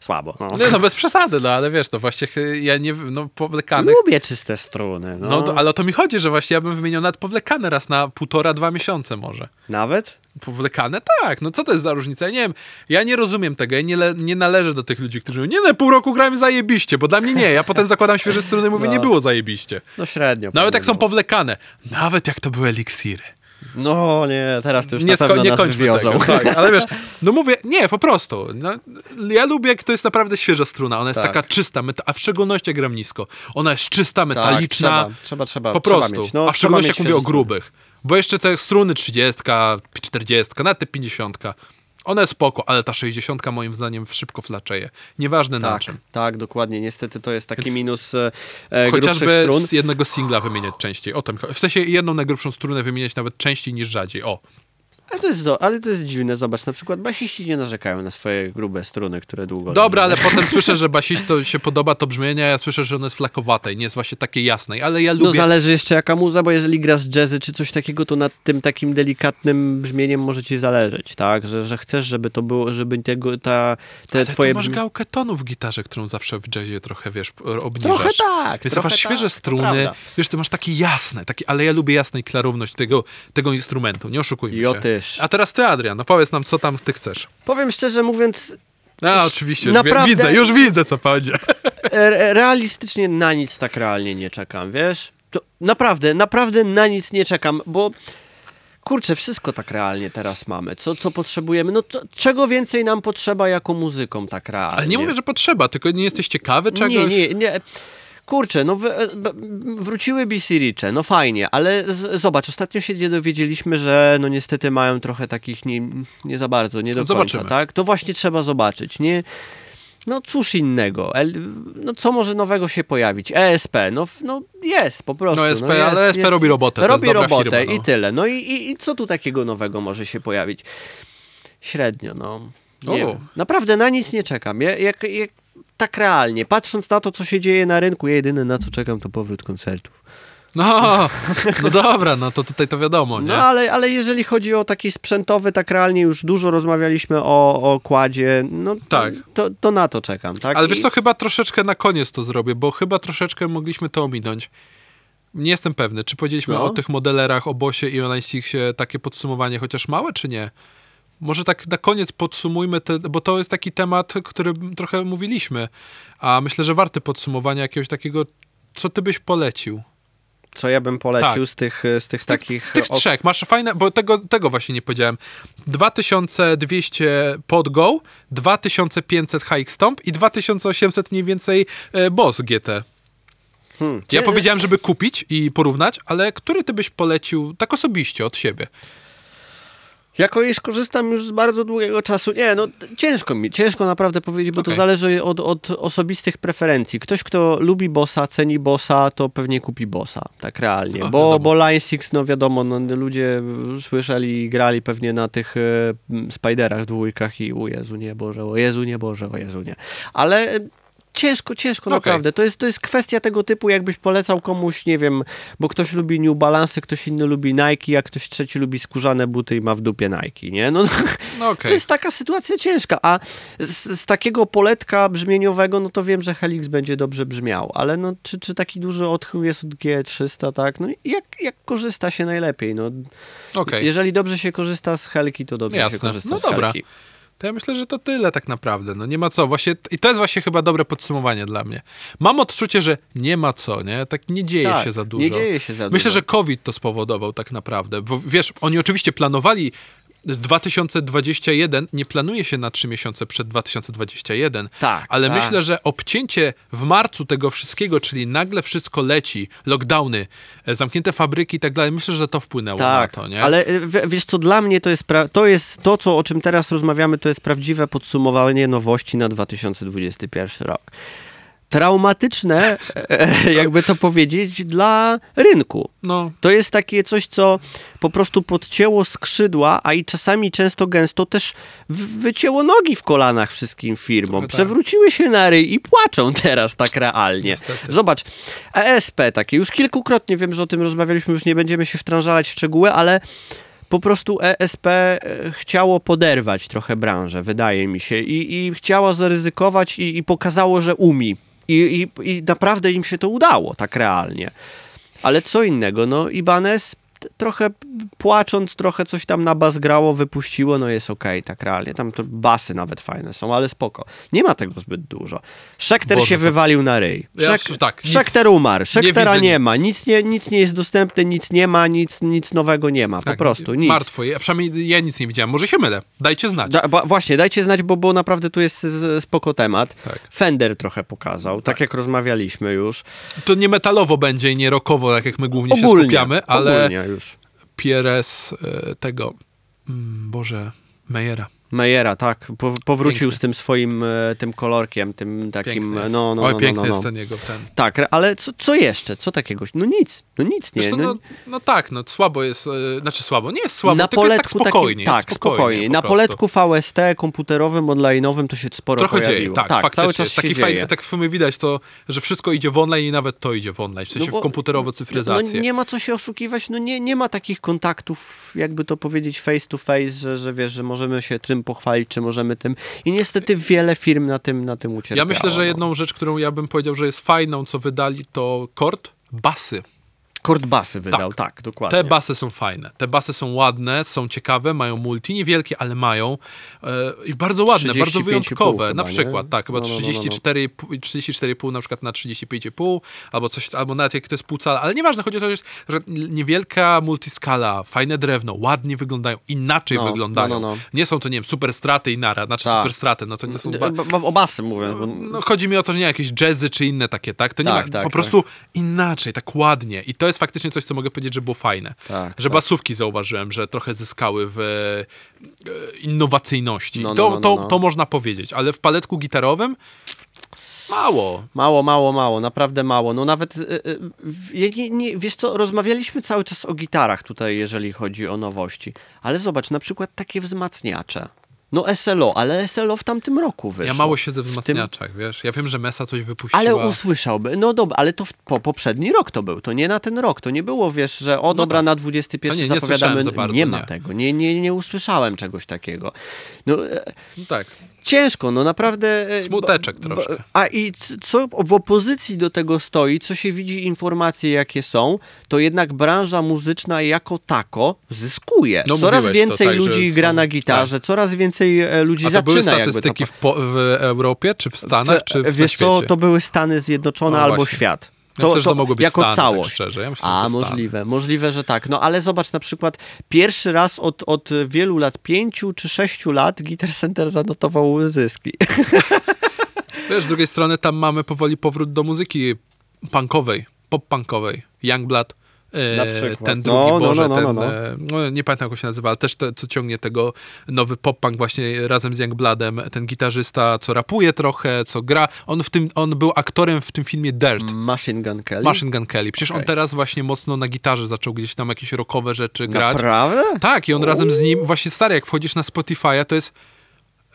słabo. No. Nie, no bez przesady, no ale wiesz, to właśnie ja nie, no powlekane Lubię czyste struny, no. No, to, ale o to mi chodzi, że właśnie ja bym wymieniał nawet powlekane raz na półtora, dwa miesiące może. Nawet? Powlekane? Tak, no co to jest za różnica? Ja nie wiem, ja nie rozumiem tego, ja nie, nie należę do tych ludzi, którzy mówią, nie na pół roku grałem zajebiście, bo dla mnie nie, ja potem zakładam świeże struny i mówię, No. nie było zajebiście. No średnio. Nawet jak są powlekane, nawet jak to były eliksiry. No nie, teraz to już nie, na pewno nie nas wywiozą. tego, tak, ale wiesz, no mówię, nie, po prostu. No, ja lubię, jak to jest naprawdę świeża struna, ona jest Tak. taka czysta, a w szczególności jak gram nisko. Ona jest czysta, metaliczna, Tak, trzeba, trzeba, trzeba, po trzeba prostu. mieć. No, a w szczególności jak mówię o grubych. Bo jeszcze te struny 30, 40, nawet te 50, one spoko, ale ta 60 moim zdaniem szybko flaczeje. Nieważne na Tak, czym. tak, dokładnie. Niestety to jest taki Więc minus e, e, Chociażby strun. z jednego singla wymieniać częściej. O to mi chodzi. W sensie jedną najgrubszą strunę wymieniać nawet częściej niż rzadziej. O. Ale to, jest, ale to jest dziwne, zobacz, na przykład basiści nie narzekają na swoje grube struny, które długo... Dobra, ale potem słyszę, że basisto się podoba to brzmienie, a ja słyszę, że ono jest flakowate i nie jest właśnie takie jasnej, ale ja No lubię... zależy jeszcze jaka muza, bo jeżeli grasz jazzy czy coś takiego, to nad tym takim delikatnym brzmieniem może ci zależeć, tak? Że, że chcesz, żeby to było, żeby tego, ta, te ale twoje to masz gałkę tonu w gitarze, którą zawsze w jazzie trochę, wiesz, obniżasz. Trochę tak, Więc trochę masz świeże tak, to struny, wiesz, ty masz takie jasne, takie, ale ja lubię jasną klarowność tego, tego instrumentu, nie oszukujmy Ja się. Też. A teraz ty, Adrian, no powiedz nam, co tam ty chcesz. Powiem szczerze mówiąc, A, oczywiście, już Naprawdę- widzę, już widzę, co będzie. realistycznie na nic tak realnie nie czekam, wiesz? To naprawdę, naprawdę na nic nie czekam, bo kurczę, wszystko tak realnie teraz mamy. Co, co potrzebujemy? No to czego więcej nam potrzeba jako muzykom tak realnie? Ale nie mówię, że potrzeba, tylko nie jesteś ciekawy czegoś? Nie, nie, nie. Kurczę, no w, b- wróciły BC Riche, no fajnie, ale z, zobacz, ostatnio się dowiedzieliśmy, że no niestety mają trochę takich nie, nie za bardzo, nie do Zobaczymy. końca, tak? To właśnie trzeba zobaczyć, nie? No cóż innego, no co może nowego się pojawić? ESP, no, no jest po prostu. No ESP, jest, ale ESP robi robotę, to jest Robi robotę firma, no. i tyle. No i, i, i co tu takiego nowego może się pojawić? Średnio, no. Nie. Naprawdę na nic nie czekam. Ja, jak, jak, tak realnie, patrząc na to, co się dzieje na rynku, ja jedyne na co czekam, to powrót koncertów. No, no dobra, no to tutaj to wiadomo, nie? No ale, ale jeżeli chodzi o taki sprzętowy, tak realnie już dużo rozmawialiśmy o, o kładzie, no Tak. to, to na to czekam, tak? Ale wiesz I- co, chyba troszeczkę na koniec to zrobię, bo chyba troszeczkę mogliśmy to ominąć. Nie jestem pewny, czy powiedzieliśmy No. o tych modelerach, o Bosie i o Line takie podsumowanie, chociaż małe, czy nie? Może tak na koniec podsumujmy, te, bo to jest taki temat, który trochę mówiliśmy, a myślę, że warty podsumowania jakiegoś takiego, co ty byś polecił? Co ja bym polecił Tak. z tych, z tych Z takich... z tych ok- trzech, masz fajne, bo tego, tego właśnie nie powiedziałem. 2200 pod Go, 2500 High Stomp i 2800 mniej więcej e, Boss GT. Hmm. Ja powiedziałem, żeby kupić i porównać, ale który ty byś polecił tak osobiście od siebie? Jako iż korzystam już z bardzo długiego czasu. Nie, no ciężko mi, ciężko naprawdę powiedzieć, bo Okej. to zależy od, od osobistych preferencji. Ktoś, kto lubi bossa, ceni bossa, to pewnie kupi bossa, tak realnie. No, bo, wiadomo. bo Line Six, no wiadomo, no, ludzie słyszeli i grali pewnie na tych m, Spiderach, dwójkach i o Jezu nie Boże, o Jezu nie Boże, o Jezu nie. Ale ciężko, ciężko Okej. naprawdę. To jest, to jest kwestia tego typu, jakbyś polecał komuś, nie wiem, bo ktoś lubi New Balance, ktoś inny lubi Nike, a ktoś trzeci lubi skórzane buty i ma w dupie Nike, nie? No, No okej. to jest taka sytuacja ciężka, a z, z takiego poletka brzmieniowego, no to wiem, że Helix będzie dobrze brzmiał, ale no czy, czy taki duży odchył jest od G300, tak? No jak, jak korzysta się najlepiej, no. Okej. Jeżeli dobrze się korzysta z Helki, to dobrze się Jasne. korzysta No z dobra. Helki. To ja myślę, że to tyle tak naprawdę. No nie ma co. Właśnie, I to jest właśnie chyba dobre podsumowanie dla mnie. Mam odczucie, że nie ma co, nie? Tak nie dzieje Tak, się za dużo. nie dzieje się za Myślę, dużo. że COVID to spowodował tak naprawdę. Bo wiesz, oni oczywiście planowali 2021, nie planuje się na trzy miesiące przed 2021, Tak, ale tak. myślę, że obcięcie w marcu tego wszystkiego, czyli nagle wszystko leci, lockdowny, e, zamknięte fabryki i tak dalej, myślę, że to wpłynęło Tak, na to, nie? ale y, w- wiesz co, dla mnie to jest, to jest to, co, o czym teraz rozmawiamy, to jest prawdziwe podsumowanie nowości na 2021 rok. Traumatyczne, e, jakby to powiedzieć, dla rynku. No, To jest takie coś, co po prostu podcięło skrzydła, a i czasami często gęsto też wycięło nogi w kolanach wszystkim firmom. Trochę tak. Przewróciły się na ryj i płaczą teraz tak realnie. Niestety. Zobacz, ESP takie, już kilkukrotnie wiem, że o tym rozmawialiśmy, już nie będziemy się wtrążalać w szczegóły, ale po prostu ESP e, chciało poderwać trochę branżę, wydaje mi się, i, i chciało zaryzykować i, i pokazało, że umi. I, i, I naprawdę im się to udało, tak realnie. Ale co innego, no Ibanez trochę płacząc, trochę coś tam na bas grało, wypuściło, no jest okej, tak realnie. Tam to basy nawet fajne są, ale spoko. Nie ma tego zbyt dużo. Szekter Boże, się to- wywalił na ryj. Ja Szek- już- tak, Szekter umarł, Szektera nie, nic. ma, nic nie, nic nie jest dostępne, nic nie ma, nic, nic nowego nie ma, po tak, prostu nic. Martwo, ja, przynajmniej ja nic nie widziałem. Może się mylę, dajcie znać. Da, ba- właśnie, dajcie znać, bo, bo naprawdę tu jest spoko temat. Tak. Fender trochę pokazał, tak, jak rozmawialiśmy już. To nie metalowo będzie i nie rockowo, tak jak my głównie się Ogólnie, skupiamy, ale ogólnie już. E, tego, mm, Boże, Mejera. Mejera, tak. Po, powrócił Piękny. z tym swoim e, tym kolorkiem, tym takim. No, no, Oj, no, piękny no, no. jest ten jego ten. Tak, ale co, co jeszcze? Co takiego? No nic, no nic nie. Co, no, no, no tak, no słabo jest, e, znaczy słabo, nie jest słabo, na tylko jest tak poletku spokojnie. jest tak, spokojnie. po Na poletku VST komputerowym, online'owym to się sporo Trochę dzieje, pojawiło. tak, tak faktycznie. cały czas się Taki dzieje. fajny, tak w filmie widać to, że wszystko idzie w online i nawet to idzie w online, w sensie bo- w komputerową cyfryzację. No, nie ma co się oszukiwać, no nie, nie ma takich kontaktów, jakby to powiedzieć, face to face, że, że wiesz, że możemy się tym pochwalić, czy możemy tym. I niestety wiele firm na tym, na tym ucierpiało. Ja myślę, że no. jedną rzecz, którą ja bym powiedział, że jest fajną, co wydali, to kord, basy. Kord basy wydał, tak, dokładnie. Te basy są fajne. Te basy są ładne, są ciekawe, mają multi, niewielkie, ale mają. E, I bardzo ładne, bardzo 35,5 wyjątkowe. chyba, na nie? przykład, tak, chyba No, no, no, no, no. 34,5 34,5 na przykład na 35,5, albo coś, albo nawet jak to jest pół cala, ale nieważne, chodzi o to, że, jest, niewielka multiskala, fajne drewno, ładnie wyglądają, inaczej No, wyglądają. no, no, no. Nie są to, nie wiem, super straty i nara, znaczy Tak. super straty, no to nie są... Ba- o basy mówię. No, chodzi mi o to, że nie jakieś jazzy czy inne takie, tak? To nie Tak, ma, tak, po tak. prostu inaczej, tak ładnie. I to jest faktycznie coś, co mogę powiedzieć, że było fajne. Tak, że tak. basówki zauważyłem, że trochę zyskały w e, innowacyjności. No, no, to, no, no, to, no. to można powiedzieć, ale w paletku gitarowym mało. Mało, mało, mało, naprawdę mało. No nawet, w- ja nie, nie, wiesz co, rozmawialiśmy cały czas o gitarach tutaj, jeżeli chodzi o nowości. Ale zobacz, na przykład takie wzmacniacze. No SLO, ale SLO w tamtym roku wyszło. Ja mało siedzę w tym- wzmacniaczach, wiesz? Ja wiem, że Mesa coś wypuściła. Ale usłyszałby, no dobra, ale to w, po poprzedni rok to był, to nie na ten rok, to nie było, wiesz, że o dobra, tak. na 21 To nie, nie zapowiadamy, za bardzo, nie ma nie. tego, nie, nie, nie usłyszałem czegoś takiego. No, e, No tak. Ciężko, no naprawdę. e, Smuteczek troszkę. A i co w opozycji do tego stoi, co się widzi informacje jakie są, to jednak branża muzyczna jako tako zyskuje. No, coraz więcej tak, ludzi gra na gitarze, coraz więcej e, ludzi A to były zaczyna jakby to statystyki w, po, w Europie, czy w Stanach, czy w Wiesz co, to były Stany Zjednoczone No albo właśnie. świat. Ja myślę, że to mogły być jako Stany, tak całość. szczerze. Ja myślę, A, to możliwe, możliwe, że tak. No ale zobacz na przykład, pierwszy raz od, od wielu lat, pięciu czy sześciu lat, Guitar Center zanotował zyski. Wiesz, z drugiej strony tam mamy powoli powrót do muzyki punkowej, pop-punkowej. Youngblood, Na przykład. ten No, drugi, no, Boże, no, no, ten, no. e, no, nie pamiętam jak on się nazywa, ale też te, co ciągnie tego nowy pop-punk właśnie razem z Youngbloodem, ten gitarzysta, co rapuje trochę, co gra. On, w tym, on był aktorem w tym filmie Dirt. Machine Gun Kelly. Machine Gun Kelly. Przecież on Okej. teraz właśnie mocno na gitarze zaczął gdzieś tam jakieś rockowe rzeczy grać. Naprawdę? Tak, i on razem z nim, właśnie stary, jak wchodzisz na Spotify'a, to jest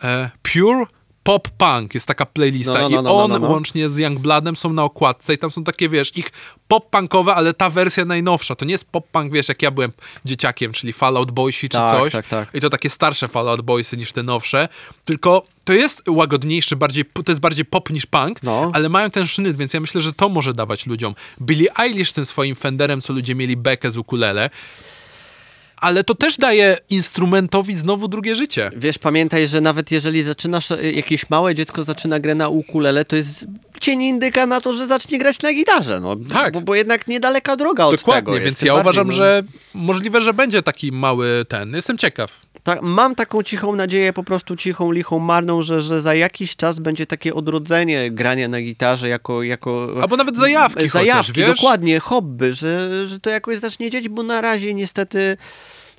e, Pure Pop Punk, jest taka playlista No, no, no, i no, on no, no. łącznie z Youngbloodem są na okładce i tam są takie, wiesz, ich pop-punkowe, ale ta wersja najnowsza, to nie jest pop-punk, wiesz, jak ja byłem dzieciakiem, czyli Fallout Boysi czy Tak, coś tak, tak. i to takie starsze Fallout Boysy niż te nowsze, tylko to jest łagodniejszy, bardziej, to jest bardziej pop niż punk, ale mają ten sznyt, więc ja myślę, że to może dawać ludziom. Billie Eilish tym swoim Fenderem, co ludzie mieli bekę z ukulele, ale to też daje instrumentowi znowu drugie życie. Wiesz, pamiętaj, że nawet jeżeli zaczynasz, e, jakieś małe dziecko zaczyna grę na ukulele, to jest cień indyka na to, że zacznie grać na gitarze, no. Tak. Bo, bo jednak niedaleka droga od Dokładnie, tego jest. więc ja uważam, no. że możliwe, że będzie taki mały ten. Jestem ciekaw. Ta, mam taką cichą nadzieję, po prostu cichą, lichą, marną, że, że za jakiś czas będzie takie odrodzenie grania na gitarze jako... jako Albo nawet zajawki Zajawki, chociaż, dokładnie, hobby, że, że to jakoś zacznie dziać, bo na razie niestety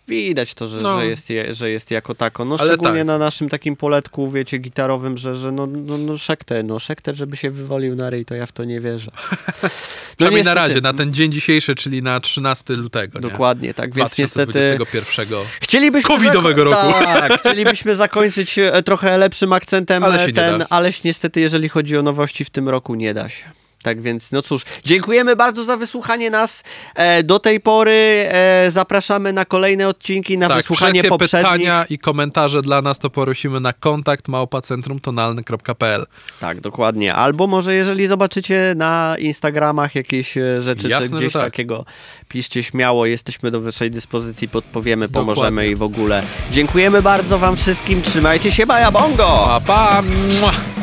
widać to, że, No. że, jest, je- że jest jako tako. No Ale szczególnie tak. na naszym takim poletku, wiecie, gitarowym, że, że no, no, no Szekter, no Szekter, żeby się wywalił na ryj, to ja w to nie wierzę. No Przynajmniej na niestety. razie, na ten dzień dzisiejszy, czyli na 13 lutego. nie? Dokładnie, tak, więc niestety... 2021. Chcielibyśmy Covidowego roku. Tak, chcielibyśmy zakończyć e, trochę lepszym akcentem Ale e, nie ten, aleś niestety, jeżeli chodzi o nowości w tym roku, nie da się. Tak więc, no cóż, dziękujemy bardzo za wysłuchanie nas e, do tej pory. E, zapraszamy na kolejne odcinki, na tak, wysłuchanie poprzednich. pytania i komentarze dla nas to prosimy na kontakt małpacentrumtonalny.pl Tak, dokładnie. Albo może jeżeli zobaczycie na Instagramach jakieś e, rzeczy, Jasne, czy gdzieś tak. takiego, piszcie śmiało, jesteśmy do waszej dyspozycji, podpowiemy, pomożemy Dokładnie. i w ogóle. Dziękujemy bardzo wam wszystkim, trzymajcie się, baja bongo! Pa, pa! Mua.